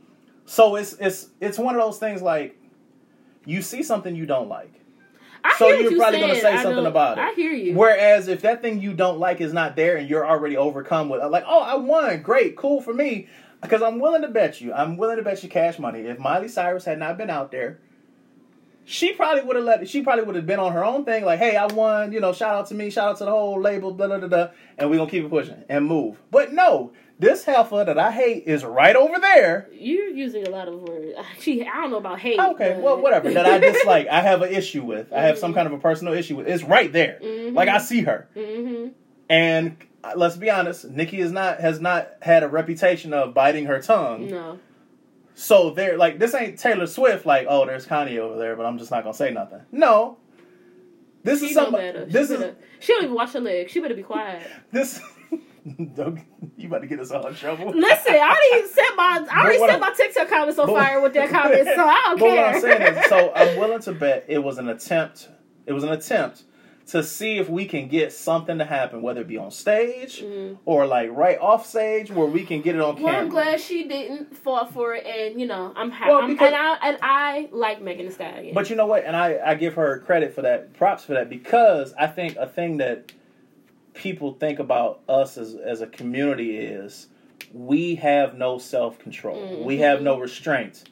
So it's it's it's one of those things like you see something you don't like. I So you're you probably gonna say I something know- about it. I hear you. Whereas if that thing you don't like is not there and you're already overcome with like, oh, I won, great, cool for me, because I'm willing to bet you, I'm willing to bet you cash money. If Miley Cyrus had not been out there, she probably would have let. She probably would have been on her own thing, like, hey, I won, you know, shout out to me, shout out to the whole label, blah blah blah, blah and we gonna keep it pushing and move. But no, this heifer that I hate is right over there. You're using a lot of words. She, I don't know about hate. Okay, but- well, whatever. That I dislike, I have an issue with. I have some kind of a personal issue with. It's right there. Mhm. Like I see her. Mm-hmm. And let's be honest, Nicki is not has not had a reputation of biting her tongue. No. So they're like this ain't Taylor Swift like, oh, there's Kanye over there, but I'm just not gonna say nothing. No. This She is something better. She this is better- She don't even wash her legs. She better be quiet. this Don't- you about to get us all in trouble. Listen, I already set my I already set my TikTok comments on but- fire with that comment, so I don't But care. what I'm saying is, so I'm willing to bet it was an attempt. It was an attempt to see if we can get something to happen, whether it be on stage Mhm. or like right off stage, where we can get it on camera. Well, camera. I'm glad she didn't fall for it, and you know, I'm happy. Well, because- and I and I like Megan Thee Stallion. But you know what? And I, I give her credit for that, props for that, because I think a thing that people think about us as, as a community is we have no self control. We have no restraint.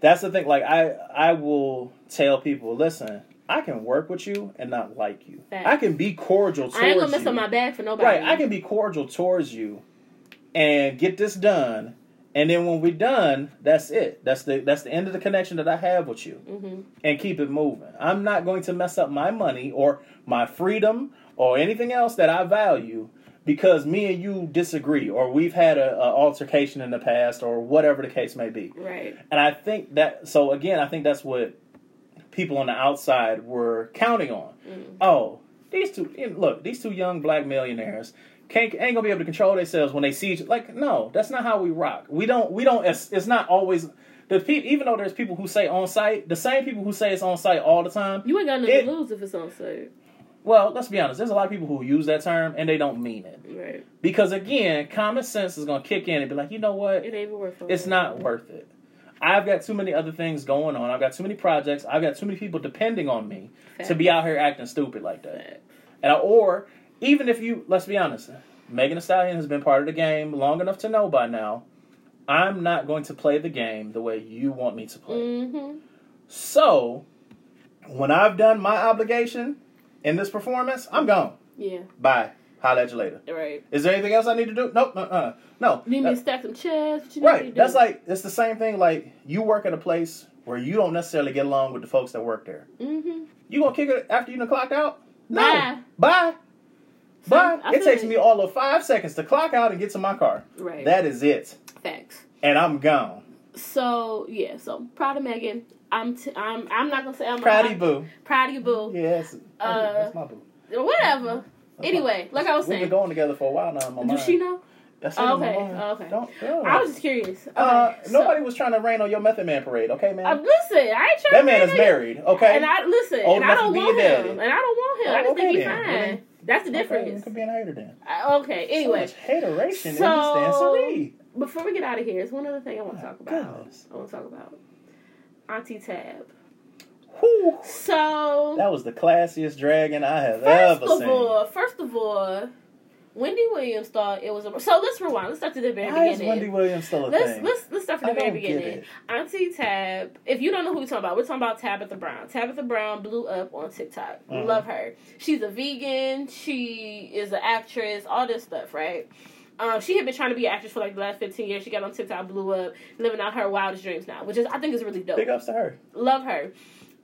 That's the thing. Like I I will tell people, listen, I can work with you and not like you. Facts. I can be cordial towards I ain't gonna mess you. up my bag for nobody. Right, I can be cordial towards you and get this done. And then when we're done, that's it. That's the that's the end of the connection that I have with you. hmm And keep it moving. I'm not going to mess up my money or my freedom or anything else that I value because me and you disagree or we've had a, a altercation in the past or whatever the case may be. Right. And I think that so again, I think that's what people on the outside were counting on. Mm. Oh, these two look, these two young black millionaires can't ain't gonna be able to control themselves when they see each like no, that's not how we rock. We don't we don't it's, it's not always the people even though there's people who say on site, the same people who say it's on site all the time. You ain't got nothing It- to lose if it's on site. Well, let's be honest, there's a lot of people who use that term and they don't mean it. Right. Because again, common sense is gonna kick in and be like, you know what? It ain't even worth it. It's not worth it. I've got too many other things going on. I've got too many projects. I've got too many people depending on me to be out here acting stupid like that. And I, or even if you, let's be honest, Megan Thee Stallion has been part of the game long enough to know by now. I'm not going to play the game the way you want me to play. Mm-hmm. So, when I've done my obligation in this performance, I'm gone. Yeah. Bye. Holla at you later. Right. Is there anything else I need to do? Nope. Uh. uh No. You need me Uh, to stack some chairs? What you need to Right. That's like it's the same thing. Like you work at a place where you don't necessarily get along with the folks that work there. Mm-hmm. You gonna kick it after you done clocked out? No. Bye. Bye. So, Bye. I It takes me all of five seconds to clock out and get to my car. Right. That is it, Facts. and I'm gone. So yeah. So proud of Megan. I'm. T- I'm. I'm not gonna say I'm. Proudy I'm, boo. Proud of you, boo. Yes. Uh, that's my boo. Whatever. Anyway, like I was saying, We've been going together for a while now. In my Do mind. she know? That's Oh, okay. Oh, okay. Don't. I was just curious. Okay, Uh, so- nobody was trying to rain on your Method Man parade, okay, man? Uh, listen, I ain't trying. that man is married, okay? And I listen, Old and I don't want him, daddy. and I don't want him. I Oh, just okay think he's then. fine. That's the difference. you could be an hater then. Uh, okay. Anyway, so much hateration in so- dancery. before we get out of here, there's one other thing I want to My talk about. goodness. I want to talk about Auntie Tab. Whew. So That was the classiest dragon I have ever seen. first of all, first of all, Wendy Williams thought it was a. So let's rewind. Let's start to the very Why is beginning. Wendy Williams still a Let's thing? let's let's start from the very beginning. Auntie Tab. If you don't know who we're talking about, we're talking about Tabitha Brown. Tabitha Brown blew up on TikTok. Mhm. Love her. She's a vegan. She is an actress. All this stuff, right? Um, she had been trying to be an actress for like the last fifteen years. She got on TikTok, blew up, living out her wildest dreams now, which is I think is really dope. Big ups to her. Love her.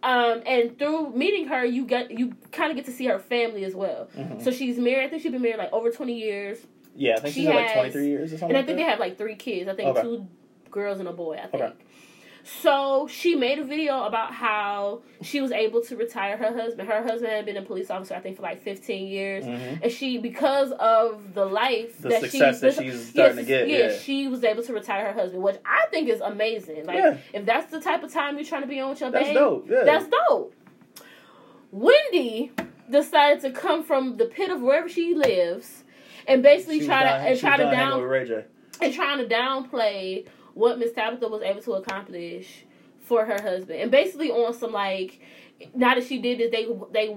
Um, and through meeting her, you get you kind of get to see her family as well. Mhm. So she's married. I think she's been married like over twenty years. Yeah, I think She she's like has- 23 years or something. And I like think that. they have like three kids. I think Okay. two girls and a boy. I think. Okay. So she made a video about how she was able to retire her husband. Her husband had been a police officer, I think, for like fifteen years, Mhm. and she, because of the life The that success she, that she's starting to get, yeah. she was able to retire her husband, which I think is amazing. Like, Yeah. if that's the type of time you're trying to be on with your That's babe, dope. Yeah. that's dope. Wendy decided to come from the pit of wherever she lives, and basically She try to and try to down down with Ray J. and trying to downplay what Miss Tabitha was able to accomplish for her husband. And basically on some like now that she did this, they they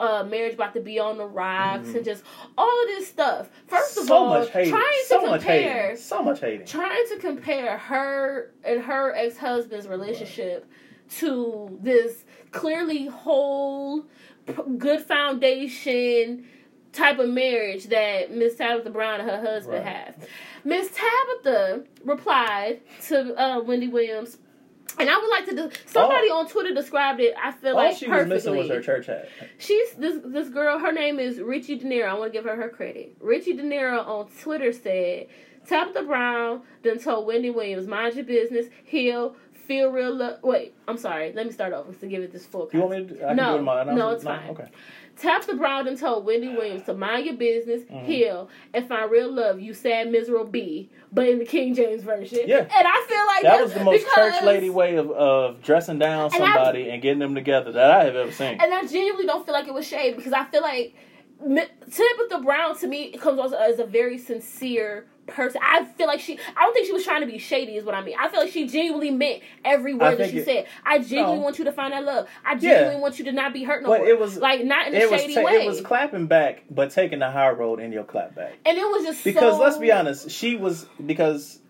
uh, marriage about to be on the rocks Mhm. and just all of this stuff. First of so all, trying so to compare. So much hating. trying to compare her and her ex husband's relationship to this clearly whole, p- good foundation type of marriage that Miss Tabitha Brown and her husband Right. have. Miss Tabitha replied to uh, Wendy Williams. And I would like to. De- somebody on Twitter described it. I feel All like she was missing was her church hat. She's this this girl. Her name is Richie De Niro. I want to give her her credit. Richie De Niro on Twitter said, "Tabitha Brown then told Wendy Williams, mind your business. He'll feel real. Lo- Wait, I'm sorry. Let me start over to give it this full. You want me to? I can No, do it in my no, it's fine. Okay. Tabitha Brown then told Wendy Williams to mind your business, Mhm. heal, and find real love. You sad, miserable B, but in the King James version. Yeah. and I feel like That was the most because- church lady way of, of dressing down And I- somebody and getting them together that I have ever seen. And I genuinely don't feel like it was shade because I feel like Tabitha Brown to me comes off as a very sincere person. I feel like she. I don't think she was trying to be shady, is what I mean. I feel like she genuinely meant every word that she it- said. I genuinely No. want you to find that love. I Yeah. genuinely want you to not be hurt no But more. it was- like not in a shady ta- way. it was clapping back, but taking the high road in your clap back. and it was just Because so- let's be honest, she was because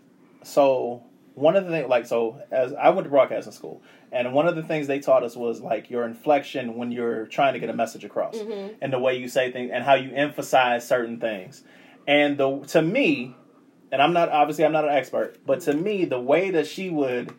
so one of the things like so as I went to broadcasting school, and one of the things they taught us was like your inflection when you're trying to get a message across, Mhm. and the way you say things and how you emphasize certain things. And the to me, and I'm not obviously I'm not an expert, but to me the way that she would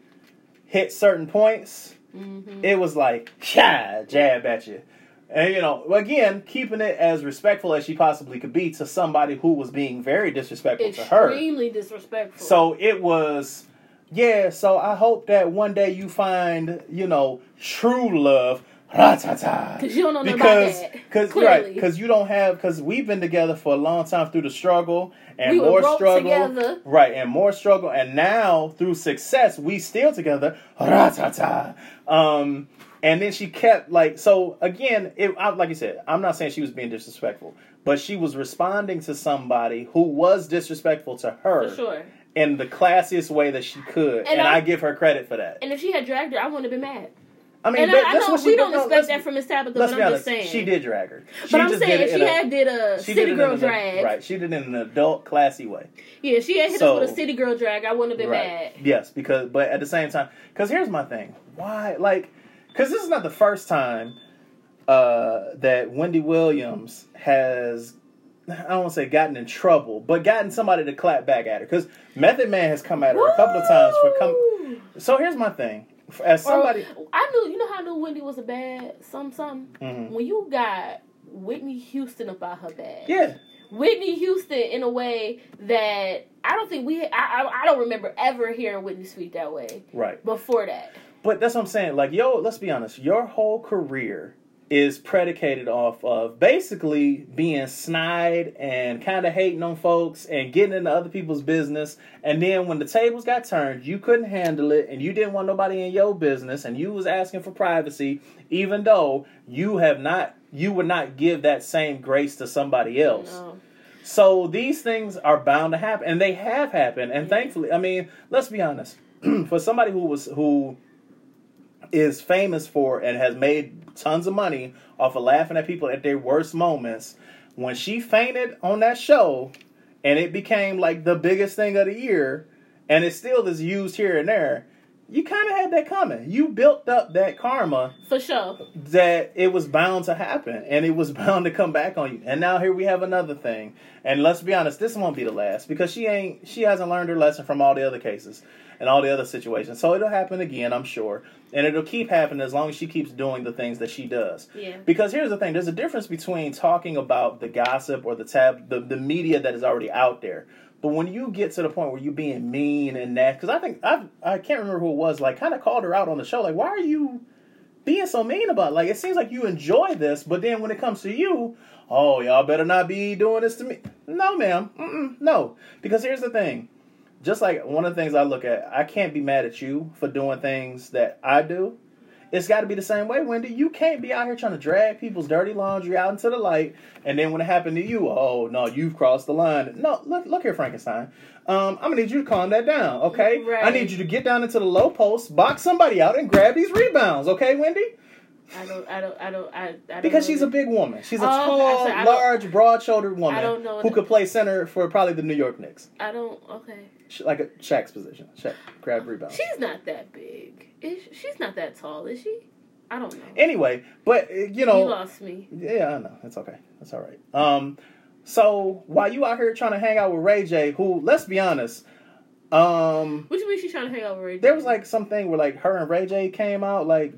hit certain points, Mhm. it was like yeah, jab at you. And you know, again, keeping it as respectful as she possibly could be to somebody who was being very disrespectful to her. extremely disrespectful. So it was, yeah. So I hope that one day you find, you know, true love. Because you don't know Because, because right, because you don't have, because we've been together for a long time through the struggle and We more struggle, together. right, and more struggle, and now through success, we still together. Ra-ta-ta. Um, and then she kept like so again. It I, like I said, I'm not saying she was being disrespectful, but she was responding to somebody who was disrespectful to her for sure. in the classiest way that she could, and, And I, I- give her credit for that. And if she had dragged her, I wouldn't have been mad. I mean, and I, I know what she we don't no, expect that from Miss Tabitha, but I'm honest, just saying. she did drag her. She But I'm just saying did it if she a- had did a city did girl a- drag, right? She did it in an adult, classy way. yeah, she had hit So- us with a city girl drag, I wouldn't have been right? mad. Yes, because but at the same time, because here's my thing: why, like, because this is not the first time uh, that Wendy Williams has. I don't want to say gotten in trouble, but gotten somebody to clap back at her. Because Method Man has come at her a couple of times for come. So here's my thing: as somebody, Or, I knew, you know how I knew Wendy was a bad some some Mhm. when you got Whitney Houston about her bag. yeah, Whitney Houston in a way that I don't think we. I, I I don't remember ever hearing Whitney speak that way right. before that. But that's what I'm saying. Like, yo, let's be honest. Your whole career is predicated off of basically being snide and kind of hating on folks and getting into other people's business. And then when the tables got turned, you couldn't handle it and you didn't want nobody in your business and you was asking for privacy, even though you have not, you would not give that same grace to somebody else. No. So these things are bound to happen, and they have happened. And thankfully, I mean, let's be honest. for somebody who was who is famous for and has made tons of money off of laughing at people at their worst moments, when she fainted on that show, and it became like the biggest thing of the year, and it still is used here and there. You kind of had that coming. You built up that karma For sure. that it was bound to happen and it was bound to come back on you. And now here we have another thing. And let's be honest, this won't be the last because she ain't she hasn't learned her lesson from all the other cases and all the other situations. So it'll happen again, I'm sure. And it'll keep happening as long as she keeps doing the things that she does. Yeah. Because here's the thing, there's a difference between talking about the gossip or the tab the, the media that is already out there. But when you get to the point where you're being mean and that, because I think I I can't remember who it was, like kind of called her out on the show, like why are you being so mean about it? Like it seems like you enjoy this, but then when it comes to you, oh y'all better not be doing this to me. No, ma'am, Mm-mm, no. Because here's the thing, just like one of the things I look at, I can't be mad at you for doing things that I do. It's got to be the same way, Wendy. You can't be out here trying to drag people's dirty laundry out into the light, and then when it happened to you, oh no, you've crossed the line. No, look, look here, Frankenstein. Um, I'm gonna need you to calm that down, okay? Right. I need you to get down into the low post, box somebody out, and grab these rebounds, okay, Wendy? I don't. I don't. I don't. I. I don't Because she's a big woman. She's a Oh, tall, I said, I don't- large, broad-shouldered woman I don't know who that- could play center for probably the New York Knicks, I don't. Okay. Sh- like a Shaq's position. Shaq grab rebound. She's not that big. Is she's not that tall, is she? I don't know. Anyway, but uh, you you know, lost me. yeah, I know it's okay. That's all right. Um, so while you out here trying to hang out with Ray J, who let's be honest, um, What do you mean she's trying to hang out with Ray J? there was like something where like her and Ray J came out like.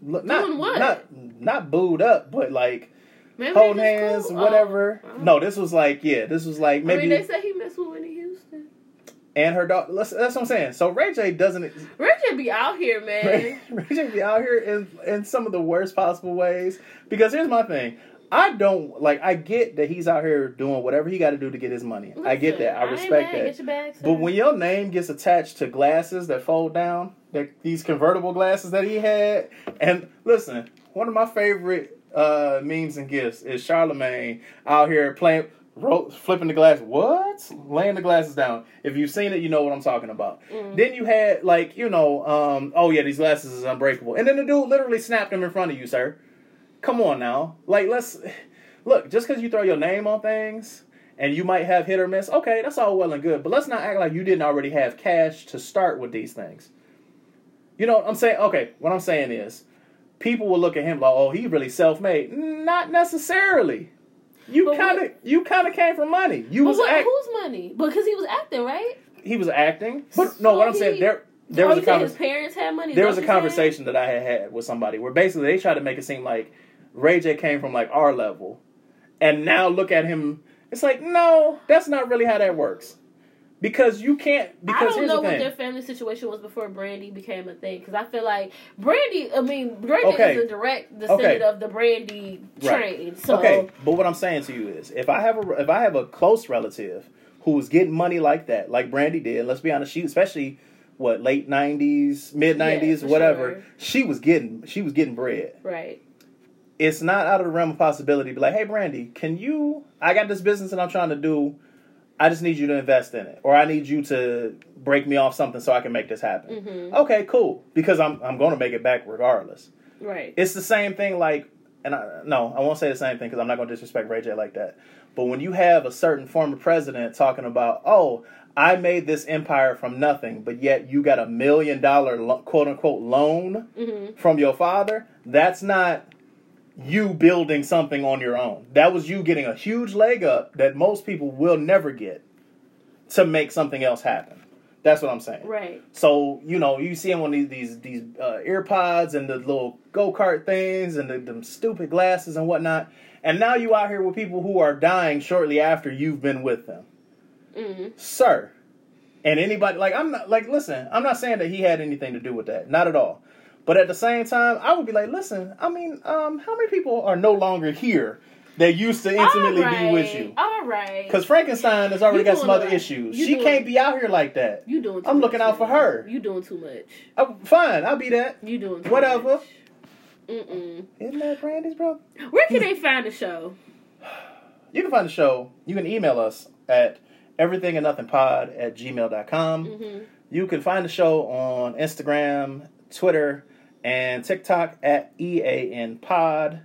Not not not booed up, but like Maybe holding hands, cool. whatever. Oh, oh. No, this was like yeah, this was like I maybe mean, they said he messed with Whitney Houston. And her daughter. That's, that's what I'm saying. So Ray J doesn't. Ray J be out here, man. Ray, Ray J be out here in in some of the worst possible ways. Because here's my thing. I don't like. I get that he's out here doing whatever he got to do to get his money. I get that. I respect mad. that. Get your bag. But when your name gets attached to glasses that fold down, that these convertible glasses that he had, and listen, one of my favorite uh, memes and gifts is Charlemagne out here playing, ro- flipping the glass. What? Laying the glasses down. If you've seen it, you know what I'm talking about. Mm. Then you had like you know, um, oh yeah, these glasses is unbreakable, and then the dude literally snapped them in front of you, sir. Come on now, like let's look. Just because you throw your name on things and you might have hit or miss. Okay, that's all well and good, but let's not act like you didn't already have cash to start with these things. You know what I'm saying? Okay, what I'm saying is, people will look at him like, "Oh, he really self-made." Not necessarily. You kind of, you kind of came from money. You But was what, act- whose money? Because he was acting, right? he was acting, but no, So what I'm saying there, there oh, was a you said his conversation. parents had money. There that was a conversation that I had had with somebody where basically they tried to make it seem like Ray J came from like our level, and now look at him. It's like no, that's not really how that works. Because you can't. Because I don't know what thing. their family situation was before Brandy became a thing. Because I feel like Brandy, I mean, Brandy Okay. is a direct descendant Okay. of the Brandy Right. So okay, but what I'm saying to you is, if I have a if I have a close relative who's getting money like that, like Brandy did, let's be honest, she especially what late '90s, mid '90s, for whatever, sure. she was getting she was getting bread. right, It's not out of the realm of possibility. to Be like, hey, Brandy, can you? I got this business that I'm trying to do. I just need you to invest in it, or I need you to break me off something so I can make this happen. hmm Okay, cool. Because I'm I'm going to make it back regardless. right. It's the same thing, like, and I, no, I won't say the same thing because I'm not going to disrespect Ray J like that. But when you have a certain former president talking about, oh, I made this empire from nothing, but yet you got a million dollar lo- quote unquote loan hmm from your father, that's not you building something on your own. That was you getting a huge leg up that most people will never get to make something else happen. That's what I'm saying. Right. So you know, you see him on these these these uh, ear pods and the little go kart things and the them stupid glasses and whatnot. And now you out here with people who are dying shortly after you've been with them, hmm sir. And anybody like I'm not like listen, I'm not saying that he had anything to do with that, not at all. But at the same time, I would be like, listen, I mean, um, how many people are no longer here that used to intimately be with you? All right. Because Frankenstein has already got some other lot. issues. You she doing- can't be out here like that. you doing? Too much. I'm looking out for man. her. You doing too much. Oh, fine, I'll be that. You doing too much. Whatever. Much. Mm-mm. Isn't that Brandy's brother? Where can they find the show? You can find the show. You can email us at everything and nothing pod at gmail.com. hmm You can find the show on Instagram, Twitter, and TikTok at EAN Pod.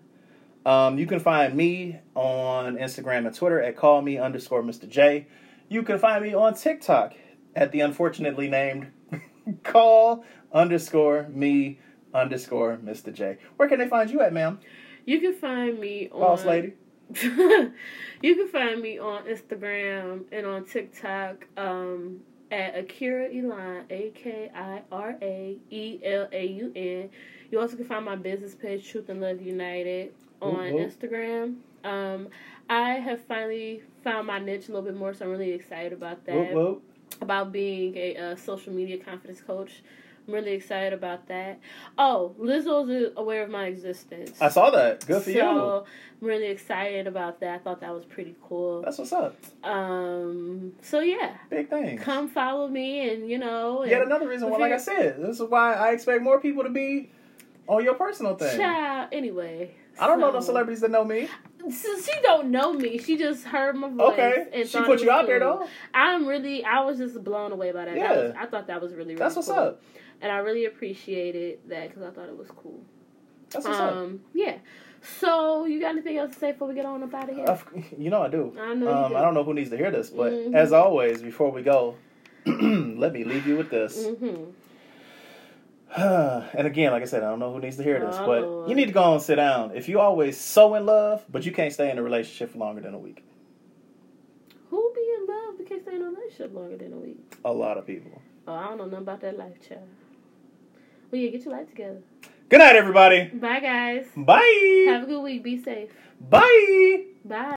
Um, you can find me on Instagram and Twitter at call me underscore Mr. J. You can find me on TikTok at the unfortunately named call underscore me underscore Mr. J. Where can they find you at, ma'am? You can find me on Boss lady. you can find me on Instagram and on TikTok um, at Akira Elaun, A K I R A E L A U N. You also can find my business page, Truth and Love United, on whoop. Instagram. Um, I have finally found my niche a little bit more, so I'm really excited about that. Whoop. About being a, uh social media confidence coach. I'm really excited about that. Oh, Lizzo's aware of my existence. I saw that. Good for you. So I'm really excited about that. I thought that was pretty cool. That's what's up. Um. So yeah, Big thing. come follow me, and you know, and Yet another reason why, like I said, this is why I expect more people to be on your personal thing. Child. Anyway, I don't know no celebrities that know me. So she don't know me. She just heard my voice. Okay, and she put you was out there though. I'm really. I was just blown away by that. That Yeah. was- I thought that was really. really That's what's cool. up. And I really appreciated that because I thought it was cool. That's what's up. Um, yeah. So you got anything else to say before we get on up out of here? You know I do. I know you Um, do. I don't know who needs to hear this, but Mhm. as always, before we go, let me leave you with this. Mm-hmm. and again, like I said, I don't know who needs to hear this, Oh, but Lord. you need to go and sit down. If you always so in love, but you can't stay in a relationship for longer than a week, Who be in love but can't stay in a relationship longer than a week? a lot of people. Oh, I don't know nothing about that life, child. Well, yeah, get your life together. Good night, everybody. Bye, guys. Bye. Have a good week. Be safe. Bye. Bye.